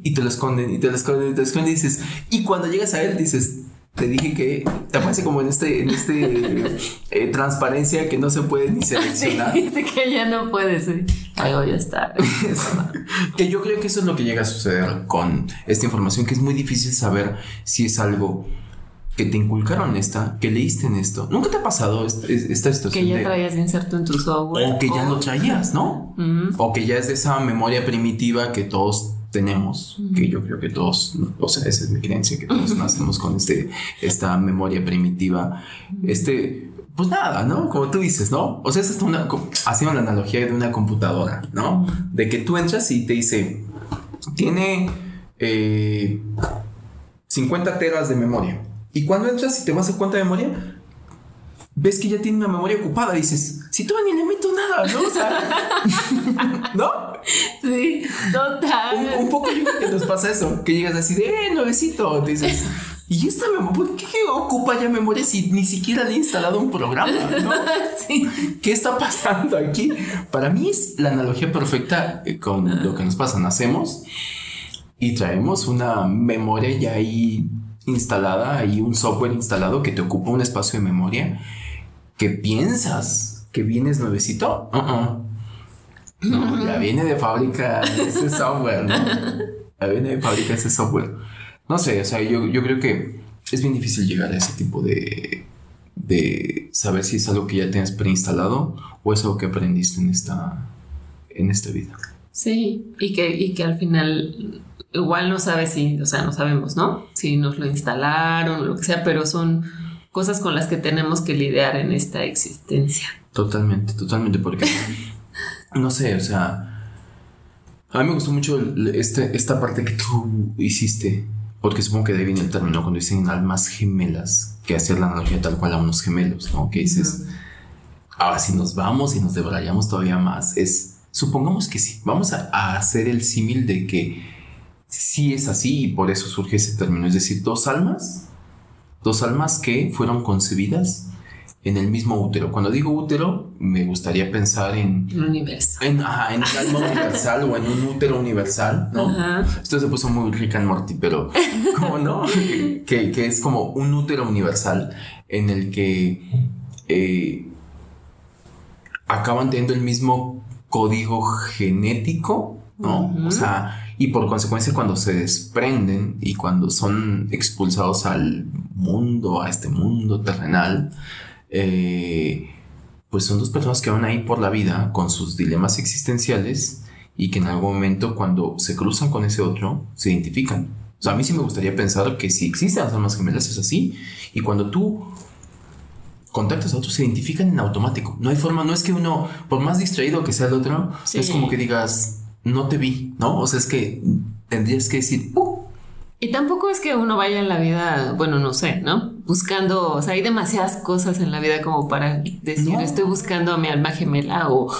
Y te lo esconden, y te lo esconden, y te lo esconden y dices, y cuando llegas a él dices, te dije que te aparece como en este, en este eh, transparencia que no se puede ni seleccionar. dice que ya no puedes. Ahí voy a estar. que yo creo que eso es lo que llega a suceder con esta información, que es muy difícil saber si es algo que te inculcaron esta, que leíste en esto. ¿Nunca te ha pasado esta, situación? Que ya traías inserto en tu software. O que ya lo traías, ¿no? O que ya es de esa memoria primitiva que todos tenemos, que yo creo que todos, o sea, esa es mi creencia, que todos nacemos con este, esta memoria primitiva. Este, pues nada, ¿no? Como tú dices, ¿no? O sea, es una, haciendo la analogía de una computadora, ¿no? De que tú entras y te dice, tiene 50 eh, teras de memoria. Y cuando entras y te vas a cuenta de memoria, ves que ya tiene una memoria ocupada. Dices, si tú ni le meto nada, ¿no? O sea, ¿no? Sí, total. Un, poco yo creo que nos pasa eso, que llegas así de, eh, nuevecito. Dices, ¿y esta memoria? ¿Por qué ocupa ya memoria si ni siquiera le he instalado un programa? ¿no? Sí. ¿Qué está pasando aquí? Para mí es la analogía perfecta eh, con lo que nos pasa. Nacemos y traemos una memoria ya ahí instalada, y un software instalado que te ocupa un espacio de memoria que piensas que vienes nuevecito. Uh-uh. No, ya viene de fábrica ese software, ¿no? Ya viene de fábrica ese software. No sé, o sea, yo, yo creo que es bien difícil llegar a ese tipo de, de saber si es algo que ya tienes preinstalado o es algo que aprendiste en esta, en esta vida. Sí, y que, y que al final igual no sabes si, o sea, no sabemos, ¿no? Si nos lo instalaron o lo que sea, pero son cosas con las que tenemos que lidiar en esta existencia. Totalmente, totalmente, porque no sé, o sea, a mí me gustó mucho este, esta parte que tú hiciste, porque supongo que de ahí viene el término cuando dicen almas gemelas, que hacer la analogía tal cual a unos gemelos, ¿no? Que dices, ahora si nos vamos y nos debrayamos todavía más, es, supongamos que sí, vamos a hacer el símil de que sí es así y por eso surge ese término. Es decir, dos almas, dos almas que fueron concebidas en el mismo útero. Cuando digo útero, me gustaría pensar en... Un universo. En, un alma universal o en un útero universal, ¿no? Esto se puso muy rica en Morty, pero ¿cómo no? que, es como un útero universal en el que eh, acaban teniendo el mismo código genético, ¿no? O sea, y por consecuencia cuando se desprenden y cuando son expulsados al mundo, a este mundo terrenal, eh, pues son dos personas que van ahí por la vida con sus dilemas existenciales y que en algún momento cuando se cruzan con ese otro se identifican. O sea, a mí sí me gustaría pensar que si existen las almas gemelas es así y cuando tú contactas a otros se identifican en automático. No hay forma, no es que uno, por más distraído que sea el otro, es como que digas, no te vi, ¿no? O sea, es que tendrías que decir, uh". Y tampoco es que uno vaya en la vida, bueno, no sé, ¿no? Buscando, o sea, hay demasiadas cosas en la vida como para decir, estoy buscando a mi alma gemela o...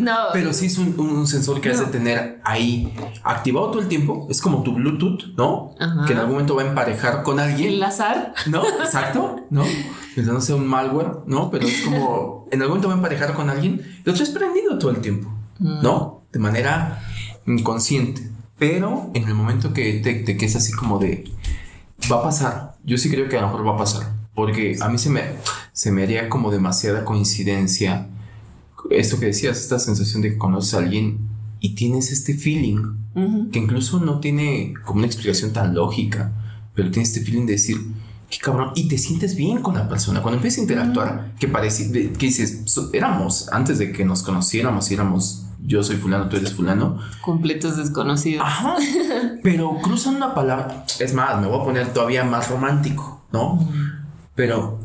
no, pero sí es un, sensor que has de tener ahí activado todo el tiempo. Es como tu Bluetooth, ¿no? Que en algún momento va a emparejar con alguien. Enlazar. No, exacto, ¿no? Mientras no sea un malware, ¿no? Pero es como en algún momento va a emparejar con alguien. Lo has prendido todo el tiempo. ¿No? De manera inconsciente. Pero en el momento que te, que es así como de va a pasar. Yo sí creo que a lo mejor va a pasar. Porque a mí se me, se me haría como demasiada coincidencia esto que decías, esta sensación de que conoces a alguien y tienes este feeling que incluso no tiene como una explicación tan lógica, pero tienes este feeling de decir, qué cabrón, y te sientes bien con la persona. Cuando empiezas a interactuar, que parece, que dices, éramos, antes de que nos conociéramos, éramos, yo soy fulano, tú eres fulano. Completos desconocidos. Ajá. pero cruzan una palabra, es más, me voy a poner todavía más romántico, ¿no? Pero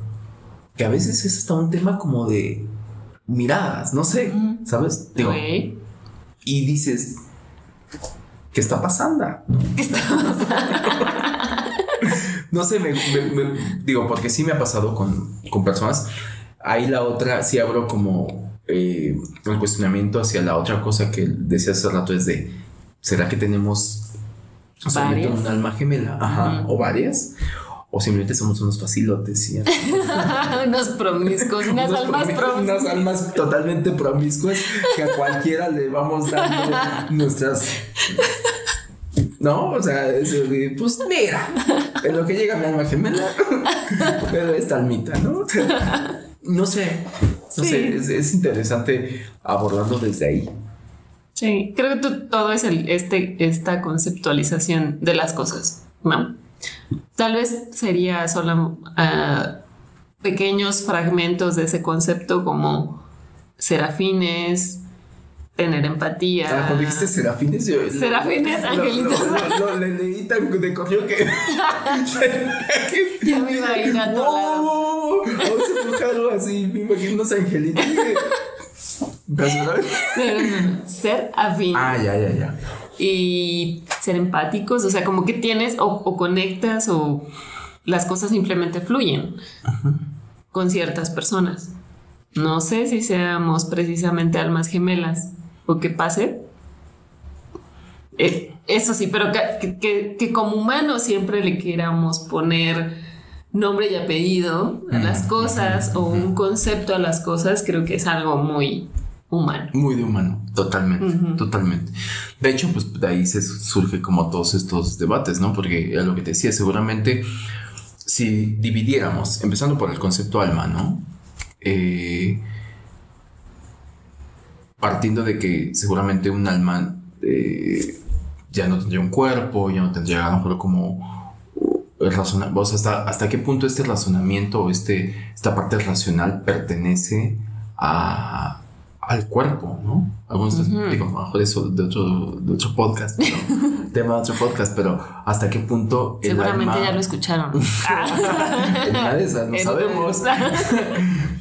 que a veces es hasta un tema como de miradas, no sé, ¿sabes? Digo, y dices, ¿qué está pasando? ¿Qué está pasando? no sé, me, digo, porque sí me ha pasado con, con personas. Ahí la otra, sí abro como eh, el cuestionamiento hacia la otra cosa que decía hace rato es de, ¿será que tenemos un alma gemela? Ajá, o varias o simplemente somos unos facilotes. ¿sí? unos promiscuos, unas almas promiscuas. Unas almas totalmente promiscuas que a cualquiera le vamos dando nuestras... ¿No? O sea, pues mira, en lo que llega mi alma gemela, pero esta almita, ¿no? no sé, no sé, es, interesante abordarlo desde ahí. Sí, creo que todo es el, este, esta conceptualización de las cosas, ¿no? Tal vez sería solo ah, pequeños fragmentos de ese concepto como serafines, tener empatía. Ah, cuando dijiste serafines, yo. Serafines, angelitos. Lo, le leí tan de corrió que. ya me iba a ir a todo Vamos a algo así, me imagino unos angelitos. Ser afín. Ah, ya, ya, ya y ser empáticos, o sea, como que tienes o, conectas o las cosas simplemente fluyen con ciertas personas. No sé si seamos precisamente almas gemelas o qué pase. Eh, eso sí, pero que, como humanos siempre le queramos poner nombre y apellido a las cosas o un concepto a las cosas, creo que es algo muy humano. Muy de humano, totalmente, totalmente. De hecho, pues de ahí se surge como todos estos debates, ¿no? Porque era lo que te decía, seguramente si dividiéramos, empezando por el concepto alma, ¿no? Eh, partiendo de que seguramente un alma eh, ya no tendría un cuerpo, ya no tendría a lo mejor como el razonamiento, o sea, hasta, hasta qué punto este razonamiento o este, esta parte racional pertenece a, al cuerpo, ¿no? Algunos digo, mejor eso de otro, de otro podcast, tema de otro podcast, pero hasta qué punto el Seguramente ya lo escucharon. en una de esas, no sabemos.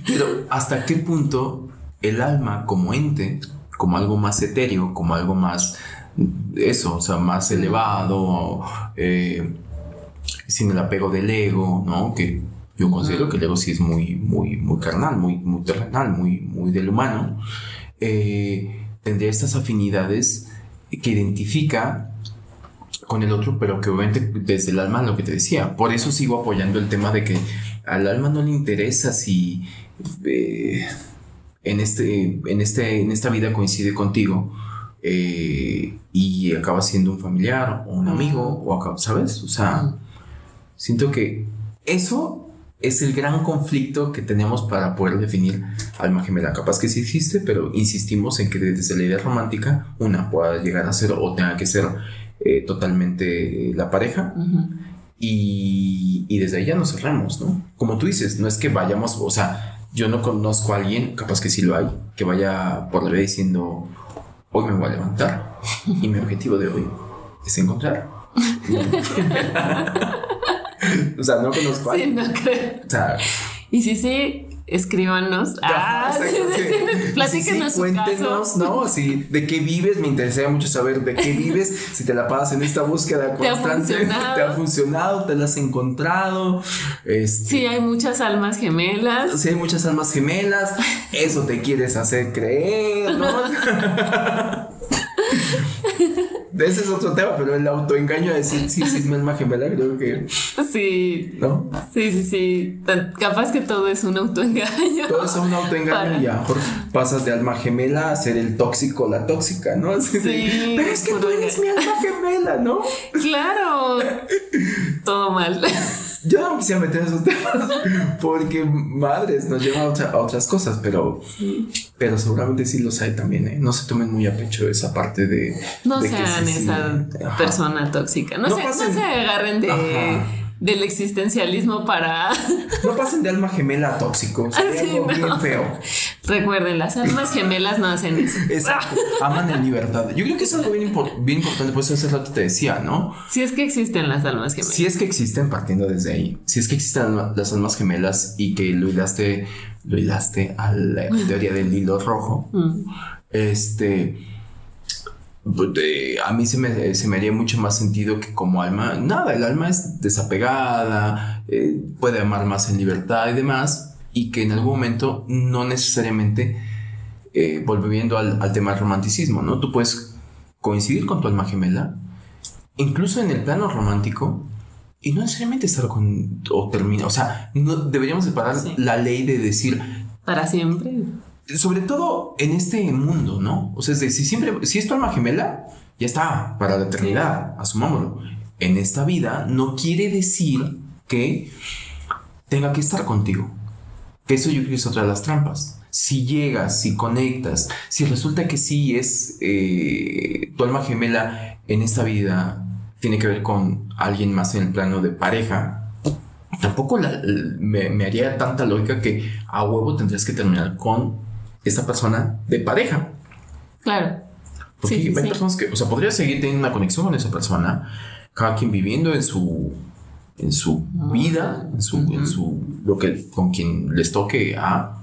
pero hasta qué punto el alma como ente, como algo más etéreo, como algo más, eso, o sea, más elevado, eh, sin el apego del ego, ¿no? Que yo considero que el ego sí es muy, muy, muy carnal, muy, muy terrenal, muy, muy del humano. Eh, tendría estas afinidades que identifica con el otro, pero que obviamente desde el alma, lo que te decía. Por eso sigo apoyando el tema de que al alma no le interesa si eh, en, este, en, este, en esta vida coincide contigo eh, y acaba siendo un familiar o un amigo, o ¿sabes? O sea, siento que eso es el gran conflicto que tenemos para poder definir alma gemela. Capaz que sí existe, pero insistimos en que desde la idea romántica una pueda llegar a ser o tenga que ser eh, totalmente la pareja. y, y, desde ahí ya nos cerramos, ¿no? Como tú dices, no es que vayamos, o sea, yo no conozco a alguien, capaz que sí lo hay, que vaya por la vida diciendo, hoy me voy a levantar y mi objetivo de hoy es encontrar. o sea, no conozco a sí, no creo. O sea, y sí, sí, escríbanos. Ah, platíquenos cuéntenos, ¿no? Sí, de qué vives, me interesaría mucho saber de qué vives, si te la pasas en esta búsqueda constante, ¿Te ha, ¿Te ha funcionado? ¿Te la has encontrado? Este, sí, hay muchas almas gemelas. Sí, hay muchas almas gemelas, eso te quieres hacer creer, ¿no? Ese es otro tema, pero el autoengaño de decir sí, sí es mi alma gemela, creo que. Sí. ¿No? Sí, sí, sí. Capaz que todo es un autoengaño. Todo es un autoengaño y a lo mejor pasas de alma gemela a ser el tóxico, la tóxica, ¿no? sí. pero es que tú eres mi alma gemela, ¿no? Claro. todo mal. Yo no quisiera meter esos temas porque madres nos lleva a, otras cosas, pero, pero seguramente sí los hay también. ¿eh? No se tomen muy a pecho esa parte de. No sean esa persona tóxica. No, se, no se agarren de del existencialismo para. No pasen de alma gemela a tóxico. Sería algo bien feo. Recuerden, las almas gemelas no hacen eso. Exacto. Aman en libertad. Yo creo que es algo bien, bien importante. Por eso hace rato te decía, ¿no? Si es que existen las almas gemelas. Si es que existen partiendo desde ahí. Si es que existen las almas gemelas y que lo hilaste, lo hilaste a la teoría del hilo rojo. Mm. Este pues, a mí se me, se me haría mucho más sentido que como alma, nada, el alma es desapegada, eh, puede amar más en libertad y demás, y que en algún momento no necesariamente, eh, volviendo al, al, tema del romanticismo, ¿no? Tú puedes coincidir con tu alma gemela, incluso en el plano romántico, y no necesariamente estar con o terminar, o sea, no, deberíamos separar la ley de decir... Para siempre sobre todo en este mundo, ¿no? O sea, es de, si siempre, si es tu alma gemela, ya está, para la eternidad, asumámoslo. En esta vida no quiere decir que tenga que estar contigo. Eso yo creo que es otra de las trampas. Si llegas, si conectas, si resulta que sí es eh, tu alma gemela en esta vida, tiene que ver con alguien más en el plano de pareja, tampoco me, me, haría tanta lógica que a huevo tendrías que terminar con esa persona de pareja. Claro. Porque hay personas que, o sea, podría seguir teniendo una conexión con esa persona, cada quien viviendo en su en su vida, en su, en su lo que con quien les toque a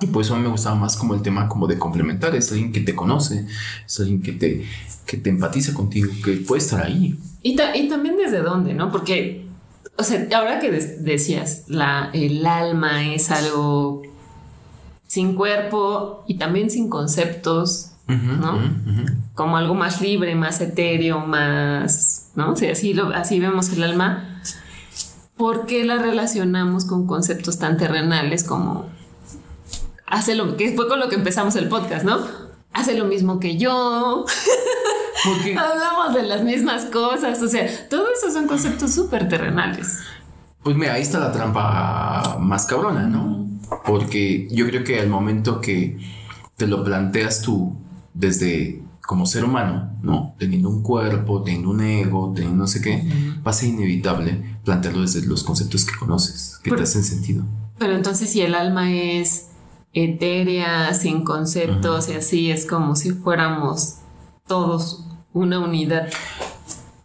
y por eso a mí me gustaba más como el tema como de complementar, es alguien que te conoce, es alguien que te, que te empatiza contigo, que puede estar ahí. Y, y también desde dónde, ¿no? Porque, o sea, ahora que decías, la, el alma es algo sin cuerpo y también sin conceptos, ¿no? Como algo más libre, más etéreo, más, ¿no? O así, lo, así vemos el alma. ¿Por qué la relacionamos con conceptos tan terrenales como hace lo que fue con lo que empezamos el podcast, ¿no? Hace lo mismo que yo. Porque hablamos de las mismas cosas, o sea, todo eso son conceptos súper terrenales. Pues mira, ahí está la trampa más cabrona, ¿no? Porque yo creo que al momento que te lo planteas tú desde como ser humano, ¿no? Teniendo un cuerpo, teniendo un ego, teniendo no sé qué, va a ser inevitable plantearlo desde los conceptos que conoces, que te hacen sentido. Pero entonces si el alma es etérea, sin conceptos y así, es como si fuéramos todos una unidad.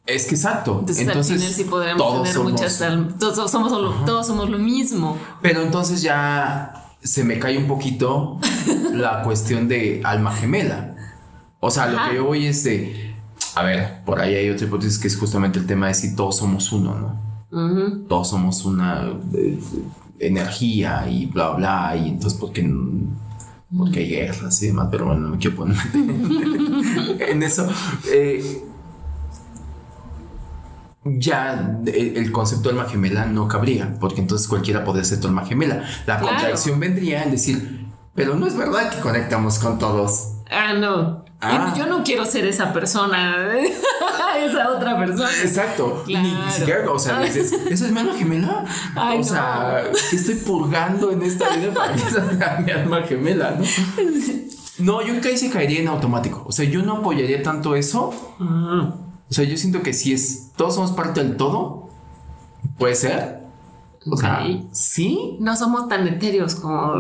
Es que exacto. Entonces, al final sí podremos tener muchas almas. Todos somos, todos somos lo mismo. Pero entonces ya se me cae un poquito la cuestión de alma gemela. O sea, lo que yo voy es de. A ver, por ahí hay otra hipótesis que es justamente el tema de si todos somos uno, ¿no? Todos somos una eh, energía y bla, bla. Y entonces, ¿por qué, porque hay guerras y demás? Pero bueno, no me quiero poner en eso. Eh, ya el concepto de alma gemela no cabría, porque entonces cualquiera podría ser tu alma gemela. La contradicción vendría en decir, pero no es verdad que conectamos con todos. Ah, no. Ah. Yo no quiero ser esa persona, esa otra persona. Exacto. Ni, siquiera, o sea, dices, ¿eso es mi alma gemela? o sea, ¿qué estoy purgando en esta vida para que sea mi alma gemela? ¿no? no, yo casi caería en automático. O sea, yo no apoyaría tanto eso. O sea, yo siento que si es, todos somos parte del todo, puede ser. O sea, sí. No somos tan etéreos como.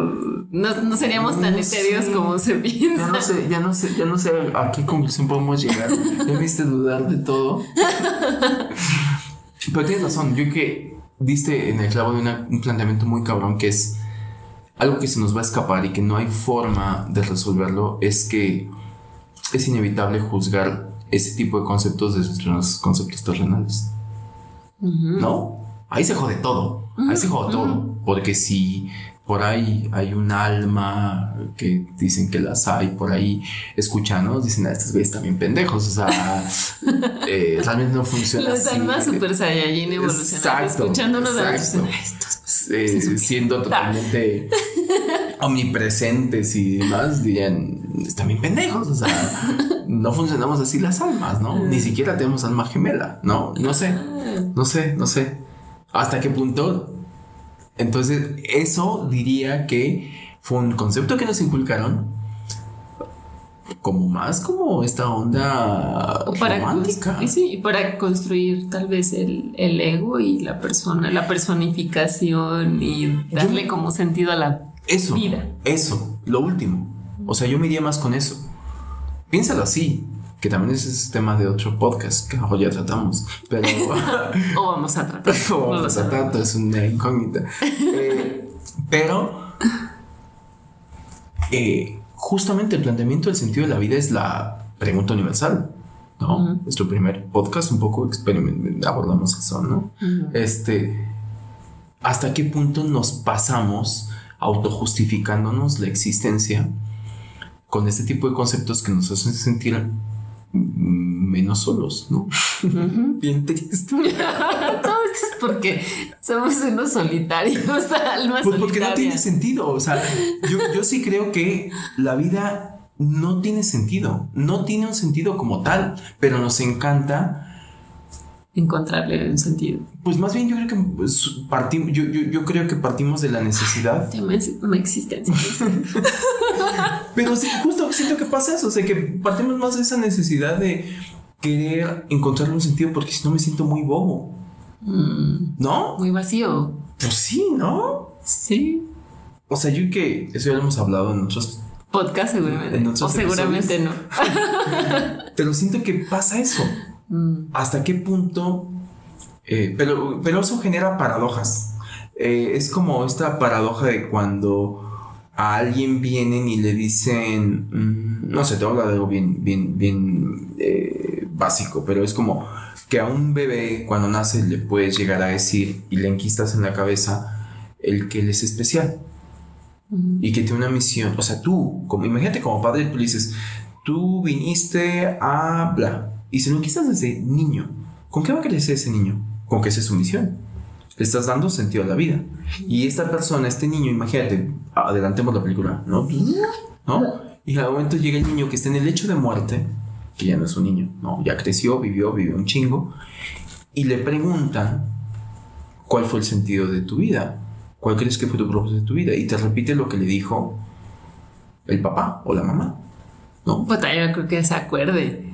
No, seríamos tan etéreos como se piensa. Ya no sé, ya no sé, ya no sé a qué conclusión podemos llegar. Me viste dudar de todo. Pero tienes razón, yo que diste en el clavo de un planteamiento muy cabrón que es algo que se nos va a escapar y que no hay forma de resolverlo es que es inevitable juzgar ese tipo de conceptos desde los conceptos terrenales. ¿No? Ahí se jode todo. Ahí se jode todo. Porque si por ahí hay un alma que dicen que las hay por ahí escuchando, dicen, a ah, estos güeyes también pendejos, o sea, eh, realmente no funciona Los almas super saiyajin evolucionados, escuchándonos a estos, eh, siendo totalmente omnipresentes y demás, dirían, están bien pendejos, o sea, no funcionamos así las almas, ¿no? Ni siquiera tenemos alma gemela, ¿no? No sé, no sé, no sé. ¿Hasta qué punto entonces, eso diría que fue un concepto que nos inculcaron como más como esta onda para romántica. Sí, para construir tal vez el, ego y la persona, la personificación y darle como sentido a la eso, vida. Eso, lo último. O sea, yo me iría más con eso. Piénsalo así que también es tema de otro podcast que ahora ya tratamos, pero... o vamos a tratar. o vamos a tratar, es una incógnita. Eh, pero eh, justamente el planteamiento del sentido de la vida es la pregunta universal. ¿no? Nuestro primer podcast un poco abordamos eso, ¿no? Este, ¿hasta qué punto nos pasamos autojustificándonos la existencia con este tipo de conceptos que nos hacen sentir menos solos, ¿no? Bien triste. Todo esto es porque somos unos solitarios, almas Pues porque no tiene sentido. O sea, yo, yo sí creo que la vida no tiene sentido. No tiene un sentido como tal, pero nos encanta encontrarle un sentido. Pues más bien yo creo que pues, partimos, yo, yo, yo, creo que partimos de la necesidad. De una existencia. Pero sí, justo siento que pasa eso, o sea, que partimos más de esa necesidad de querer encontrarle un sentido porque si no me siento muy bobo. Mm. ¿No? Muy vacío. Pues sí, ¿no? Sí. O sea, yo que eso ya lo hemos hablado en otros podcast seguramente. o seguramente no. Pero siento que pasa eso. Mm. ¿Hasta qué punto? Eh, pero, pero eso genera paradojas. Eh, es como esta paradoja de cuando a alguien vienen y le dicen, mm, no sé, te voy a hablar de algo bien, bien, bien eh, básico, pero es como que a un bebé cuando nace le puedes llegar a decir y le enquistas en la cabeza el que él es especial y que tiene una misión. O sea, tú, como, imagínate como padre, tú le dices, tú viniste a bla y se lo enquistas desde niño. ¿Con qué va a crecer ese niño? Con que esa es su misión. Le estás dando sentido a la vida. Y esta persona, este niño, imagínate, adelantemos la película, ¿no? ¿No? Y al momento llega el niño que está en el lecho de muerte, que ya no es un niño, ¿no? Ya creció, vivió, vivió un chingo. Y le preguntan, ¿cuál fue el sentido de tu vida? ¿Cuál crees que fue tu propósito de tu vida? Y te repite lo que le dijo el papá o la mamá, ¿no? Pues yo creo que se acuerde.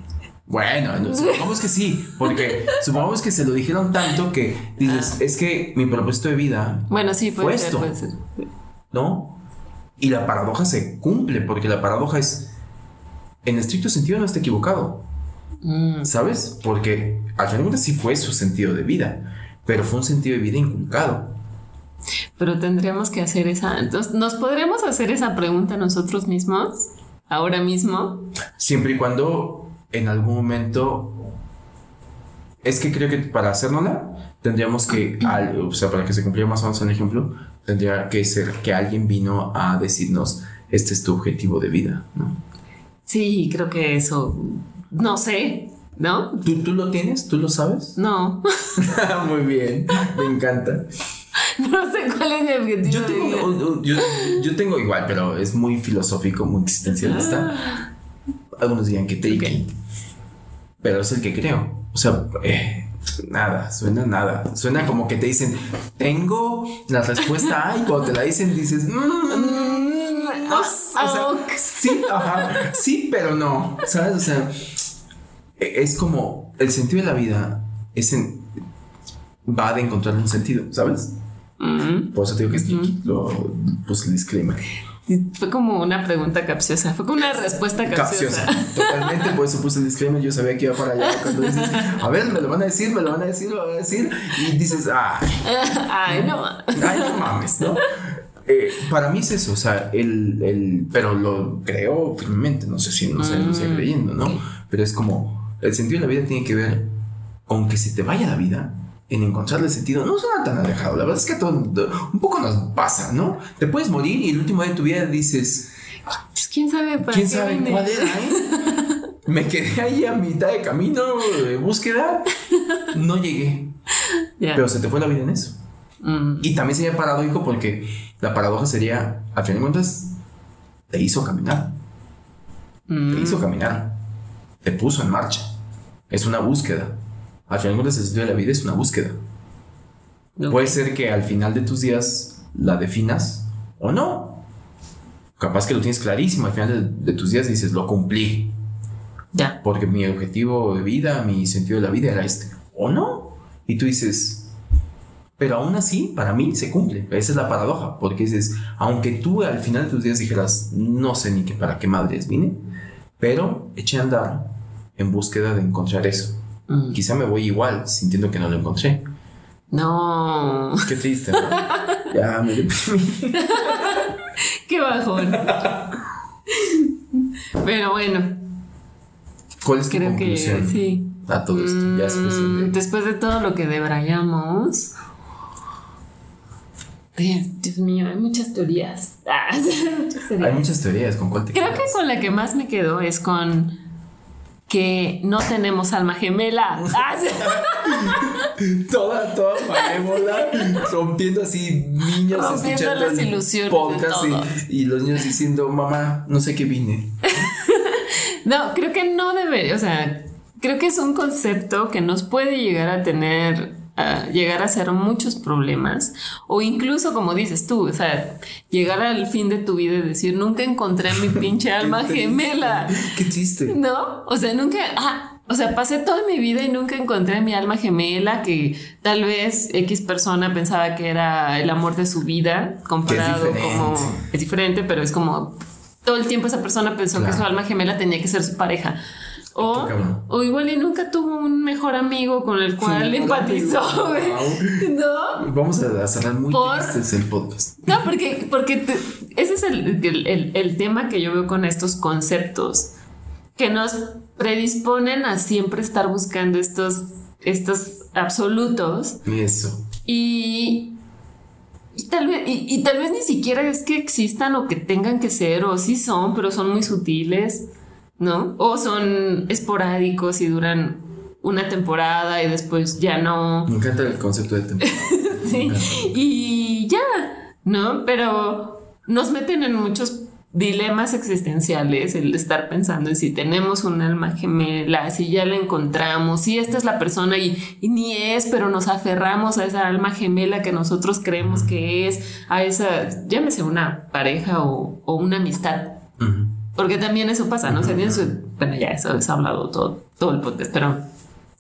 Bueno, supongamos que sí, porque supongamos que se lo dijeron tanto que dices, ah. es que mi propósito de vida bueno, sí, fue esto, ¿no? Y la paradoja se cumple, porque la paradoja es, en estricto sentido no está equivocado, mm. ¿sabes? Porque al final sí fue su sentido de vida, pero fue un sentido de vida inculcado. Pero tendríamos que hacer esa, entonces, ¿nos podremos hacer esa pregunta nosotros mismos ahora mismo? Siempre y cuando en algún momento es que creo que para hacernosla tendríamos que, o sea, para que se cumpliera más o menos el ejemplo, tendría que ser que alguien vino a decirnos, este es tu objetivo de vida, ¿no? Sí, creo que eso, no sé, ¿no? ¿Tú, tú lo tienes? ¿Tú lo sabes? No. Muy bien, me encanta. No sé cuál es mi objetivo. Yo tengo, yo, yo tengo igual, pero es muy filosófico, muy existencialista. Ah. Algunos dirían que te pero es el que creo. O sea, eh, nada, suena nada. Suena como que te dicen, tengo la respuesta A y cuando te la dicen dices, mm, mm, o sea, sí, ajá, sí, pero no, ¿sabes? O sea, e, es como el sentido de la vida es en, va de encontrar un sentido, ¿sabes? Por eso te digo que es lo, pues el disclaimer. Fue como una pregunta capciosa, fue como una respuesta capciosa. Totalmente, por eso puse el disclaimer, yo sabía que iba para allá. Cuando dices, a ver, me lo van a decir, me lo van a decir, me lo van a decir, y dices, ay, ay, no Ay, no mames, ¿no? Eh, para mí es eso, o sea, el, el, pero lo creo firmemente, no sé si no sé, no sé Mm, creyendo, ¿no? Pero es como, el sentido de la vida tiene que ver con que se te vaya la vida, en encontrarle sentido, no suena tan alejado, la verdad es que a todo, un poco nos pasa, ¿no? Te puedes morir y el último día de tu vida dices, Pues quién sabe para ¿quién qué sabe vine? cuál era, eh? Me quedé ahí a mitad de camino de búsqueda, no llegué, Ya. pero se te fue la vida en eso. Mm, Y también sería paradójico porque la paradoja sería, al final de cuentas, te hizo caminar, te mm. hizo caminar, te puso en marcha. Es una búsqueda. Al final de cuentas, el sentido de la vida es una búsqueda. Puede ser que al final de tus días la definas o no. Capaz que lo tienes clarísimo. Al final de, de tus días dices, lo cumplí. Ya. Porque mi objetivo de vida, mi sentido de la vida era este. O no. Y tú dices, pero aún así, para mí se cumple. Esa es la paradoja. Porque dices, aunque tú al final de tus días dijeras, no sé ni qué para qué madres vine, pero eché a andar en búsqueda de encontrar eso. Mm. Quizá me voy igual, sintiendo que no lo encontré. No. Qué triste, ¿no? ya me. Qué bajón. Pero bueno, ¿Cuál es tu creo que conclusión sí. a todo esto? Ya Mm, de- Después de todo lo que debrayamos. Dios, mío, hay muchas teorías. Hay muchas teorías, ¿con cuál te Creo que con la que más me quedo es con que no tenemos alma gemela. Toda, toda malévola, rompiendo así niños Rompiendo escuchando las ilusiones podcast y, y los niños diciendo, mamá, no sé qué vine. No, creo que no debe, o sea, creo que es un concepto que nos puede llegar a tener, a llegar a ser muchos problemas, o incluso como dices tú, o sea, llegar al fin de tu vida y decir, nunca encontré mi pinche alma Qué gemela, Qué chiste. ¿no? O sea, nunca, ah, o sea, pasé toda mi vida y nunca encontré mi alma gemela, que tal vez X persona pensaba que era el amor de su vida, comparado como, es diferente, pero es como todo el tiempo esa persona pensó que su alma gemela tenía que ser su pareja. O, igual y nunca tuvo un mejor amigo con el cual empatizó, güey. ¿no? Vamos a cerrar muy Por- tristes el podcast. No, porque, porque te- ese es el, el- el- el tema que yo veo con estos conceptos, que nos predisponen a siempre estar buscando estos, estos absolutos Eso. y, y tal vez, y, y tal vez ni siquiera es que existan o que tengan que ser, o sí son, pero son muy sutiles, ¿no? O son esporádicos y duran una temporada y después ya no. Me encanta el concepto de temporada. Sí, y ya, ¿no? Pero nos meten en muchos dilemas existenciales el estar pensando en si tenemos un alma gemela, si ya la encontramos, si esta es la persona y, y ni es, pero nos aferramos a esa alma gemela que nosotros creemos que es, a esa, llámese una pareja o, o una amistad. Porque también eso pasa, ¿no? O sea, bueno, ya eso es hablado todo, todo el podcast, pero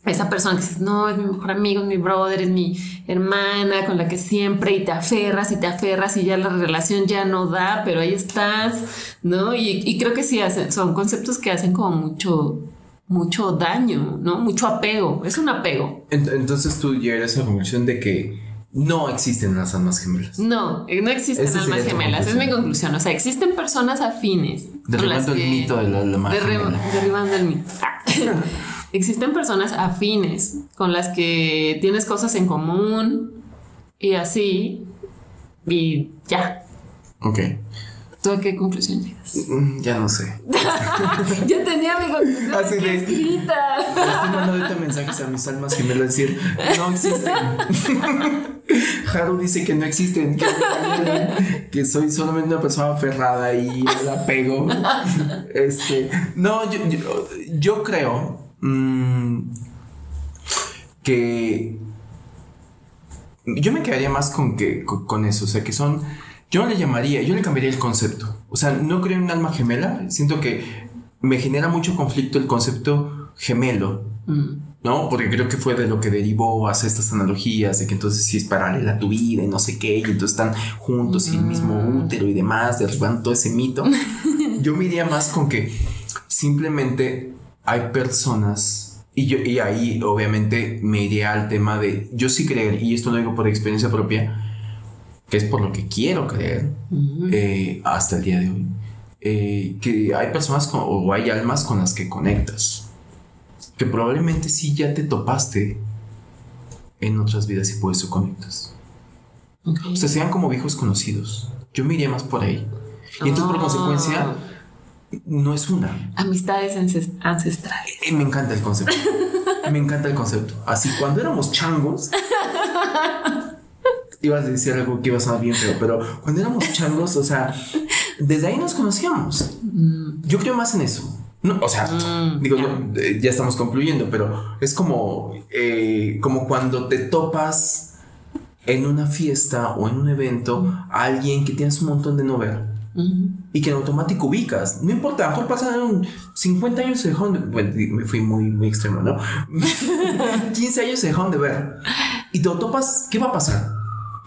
esa persona que dices, no, es mi mejor amigo, es mi brother, es mi hermana con la que siempre y te aferras y te aferras y ya la relación ya no da, pero ahí estás, ¿no? Y, y creo que sí hacen, son conceptos que hacen como mucho, mucho daño, ¿no? Mucho apego, es un apego. Ent- Entonces tú llegarías a la conclusión de que no existen las almas gemelas. No, eh, no existen Esa almas gemelas, es mi conclusión. O sea, existen personas afines. Derribando el mito de la alma Derri- gemela. derribando el mito. Existen personas afines con las que tienes cosas en común y así, y ya. Ok. ¿Tú a qué conclusión llegas? Mm, Ya no sé. Yo tenía mi conclusión Así de- escrita. Estoy mandando ahorita mensajes a mis almas gemelas decir, no existen. Haru dice que no existen, que, que soy solamente una persona aferrada y el apego. Este, no, yo, yo, yo creo mm, que yo me quedaría más con que con, con eso, o sea, que son yo le llamaría, yo le cambiaría el concepto. O sea, no creo en un alma gemela, siento que me genera mucho conflicto el concepto gemelo. Mm, ¿no? Porque creo que fue de lo que derivó hacia estas analogías, de que entonces sí es paralela a tu vida y no sé qué, y entonces están juntos y el mismo Mm. útero y demás, derribando todo ese mito. Yo me iría más con que simplemente hay personas, y, yo, y ahí obviamente me iría al tema de, yo sí creer, y esto lo digo por experiencia propia, que es por lo que quiero creer eh, hasta el día de hoy, eh, que hay personas o hay almas con las que conectas, que probablemente sí ya te topaste en otras vidas y por eso conectas. O sea, sean como viejos conocidos. Yo me iría más por ahí. Y entonces, por ah. consecuencia, no es una. Amistades ancestrales. Eh, me encanta el concepto. me encanta el concepto. Así, cuando éramos changos, ibas a decir algo que iba a sonar bien feo, pero cuando éramos changos, o sea, desde ahí nos conocíamos. Mm. Yo creo más en eso. No, o sea, mm, digo, eh, ya estamos concluyendo, pero es como, eh, como cuando te topas en una fiesta o en un evento a alguien que tienes un montón de no ver y que en automático ubicas. No importa, a lo mejor pasaron 50 años se dejaron de bueno, me fui muy, muy extremo, ¿no? 15 años se dejaron de ver y te topas, ¿qué va a pasar?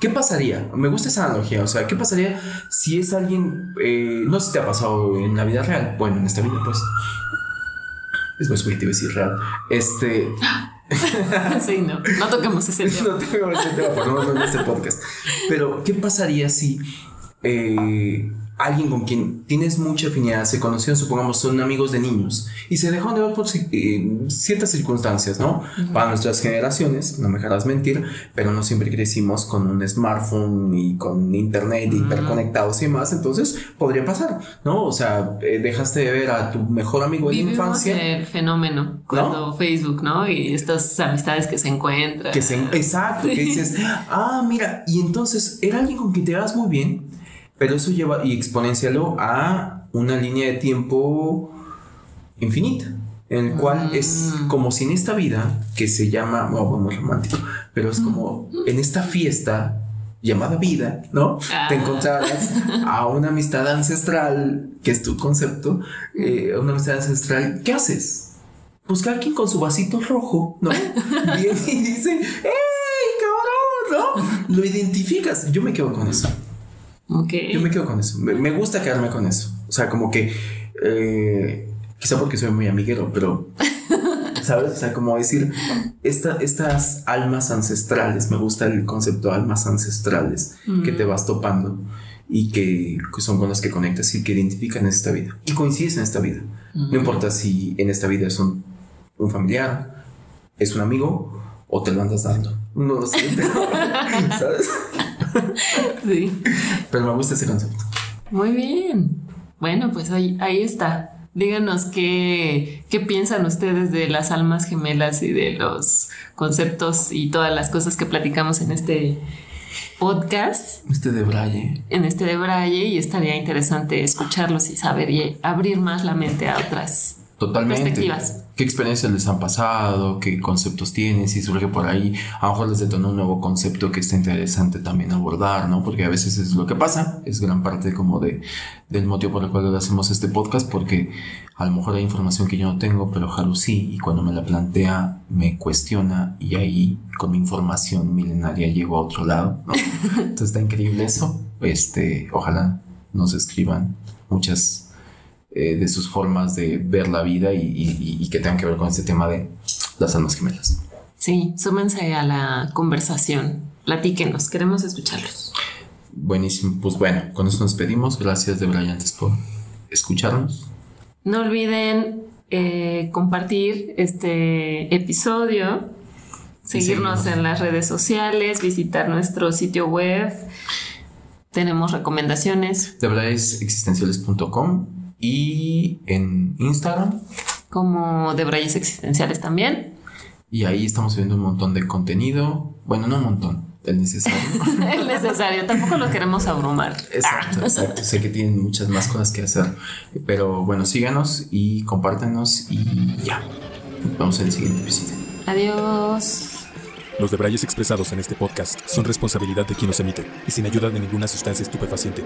¿Qué pasaría? Me gusta esa analogía, o sea, ¿qué pasaría si es alguien, eh, no sé si te ha pasado en la vida real, bueno, en esta vida, pues, es muy subjetivo decir real, este... sí, no, no toquemos ese tema. no toquemos ese tema, por lo menos en este podcast. Pero, ¿qué pasaría si eh, alguien con quien tienes mucha afinidad, se conocieron, supongamos, son amigos de niños y se dejaron de ver por eh, ciertas circunstancias, ¿no? Para nuestras generaciones, no me dejarás mentir, pero no siempre crecimos con un smartphone y con internet hiperconectados y demás, entonces podría pasar, ¿no? O sea, eh, dejaste de ver a tu mejor amigo de la infancia. el fenómeno cuando Facebook, ¿no? Y estas amistades que se encuentran. Que exacto, que dices, ah, mira, y entonces era alguien con quien te vas muy bien pero eso lleva y exponencialo a una línea de tiempo infinita, en el cual es mm. como si en esta vida, que se llama, bueno, muy romántico, pero es como mm. en esta fiesta llamada vida, ¿no? Te ah. encontrarás a una amistad ancestral, que es tu concepto, eh, una amistad ancestral, ¿qué haces? Pues alguien con su vasito rojo, ¿no? Viene y dice, ¡Ey, cabrón! ¿No? Lo identificas. Yo me quedo con eso. Yo me quedo con eso. Me, gusta quedarme con eso. O sea, como que. Eh, quizá porque soy muy amiguero, pero. ¿Sabes? O sea, como decir, estas almas ancestrales, me gusta el concepto de almas ancestrales que te vas topando y que, son con las que conectas y que identifican esta vida. Y coincides en esta vida. No importa si en esta vida es un, un familiar, es un amigo o te lo andas dando. No lo sé, ¿sabes? sí. Pero me gusta ese concepto. Muy bien. Bueno, pues ahí, ahí está. Díganos qué, qué piensan ustedes de las almas gemelas y de los conceptos y todas las cosas que platicamos en este podcast. Este de Braille. En este de Braille y estaría interesante escucharlos y saber y abrir más la mente a otras Totalmente. ¿Qué experiencias les han pasado? ¿Qué conceptos tienen? Si surge por ahí, a lo mejor les detona un nuevo concepto que está interesante también abordar, ¿no? Porque a veces es lo que pasa, es gran parte como de, del motivo por el cual hacemos este podcast, porque a lo mejor hay información que yo no tengo, pero Haru sí, y cuando me la plantea, me cuestiona, y ahí con mi información milenaria llego a otro lado, ¿no? Entonces está increíble eso. Este, ojalá nos escriban muchas eh, de sus formas de ver la vida y, que tengan que ver con este tema de las almas gemelas. Sí, súmense a la conversación, platíquenos, queremos escucharlos. Buenísimo, pues bueno, con eso nos pedimos. Gracias de brillantes por escucharnos. No olviden eh, compartir este episodio, seguirnos en las redes sociales, visitar nuestro sitio web. Tenemos recomendaciones. existenciales.com y en Instagram. Como de Brayes Existenciales también. Y ahí estamos viendo un montón de contenido. Bueno, no un montón, el necesario. el necesario, tampoco lo queremos abrumar. Exacto, exacto. sé que tienen muchas más cosas que hacer. Pero bueno, síganos y compártenos y ya. En el siguiente episodio. Adiós. Los debrayes expresados en este podcast son responsabilidad de quien los emite y sin ayuda de ninguna sustancia estupefaciente.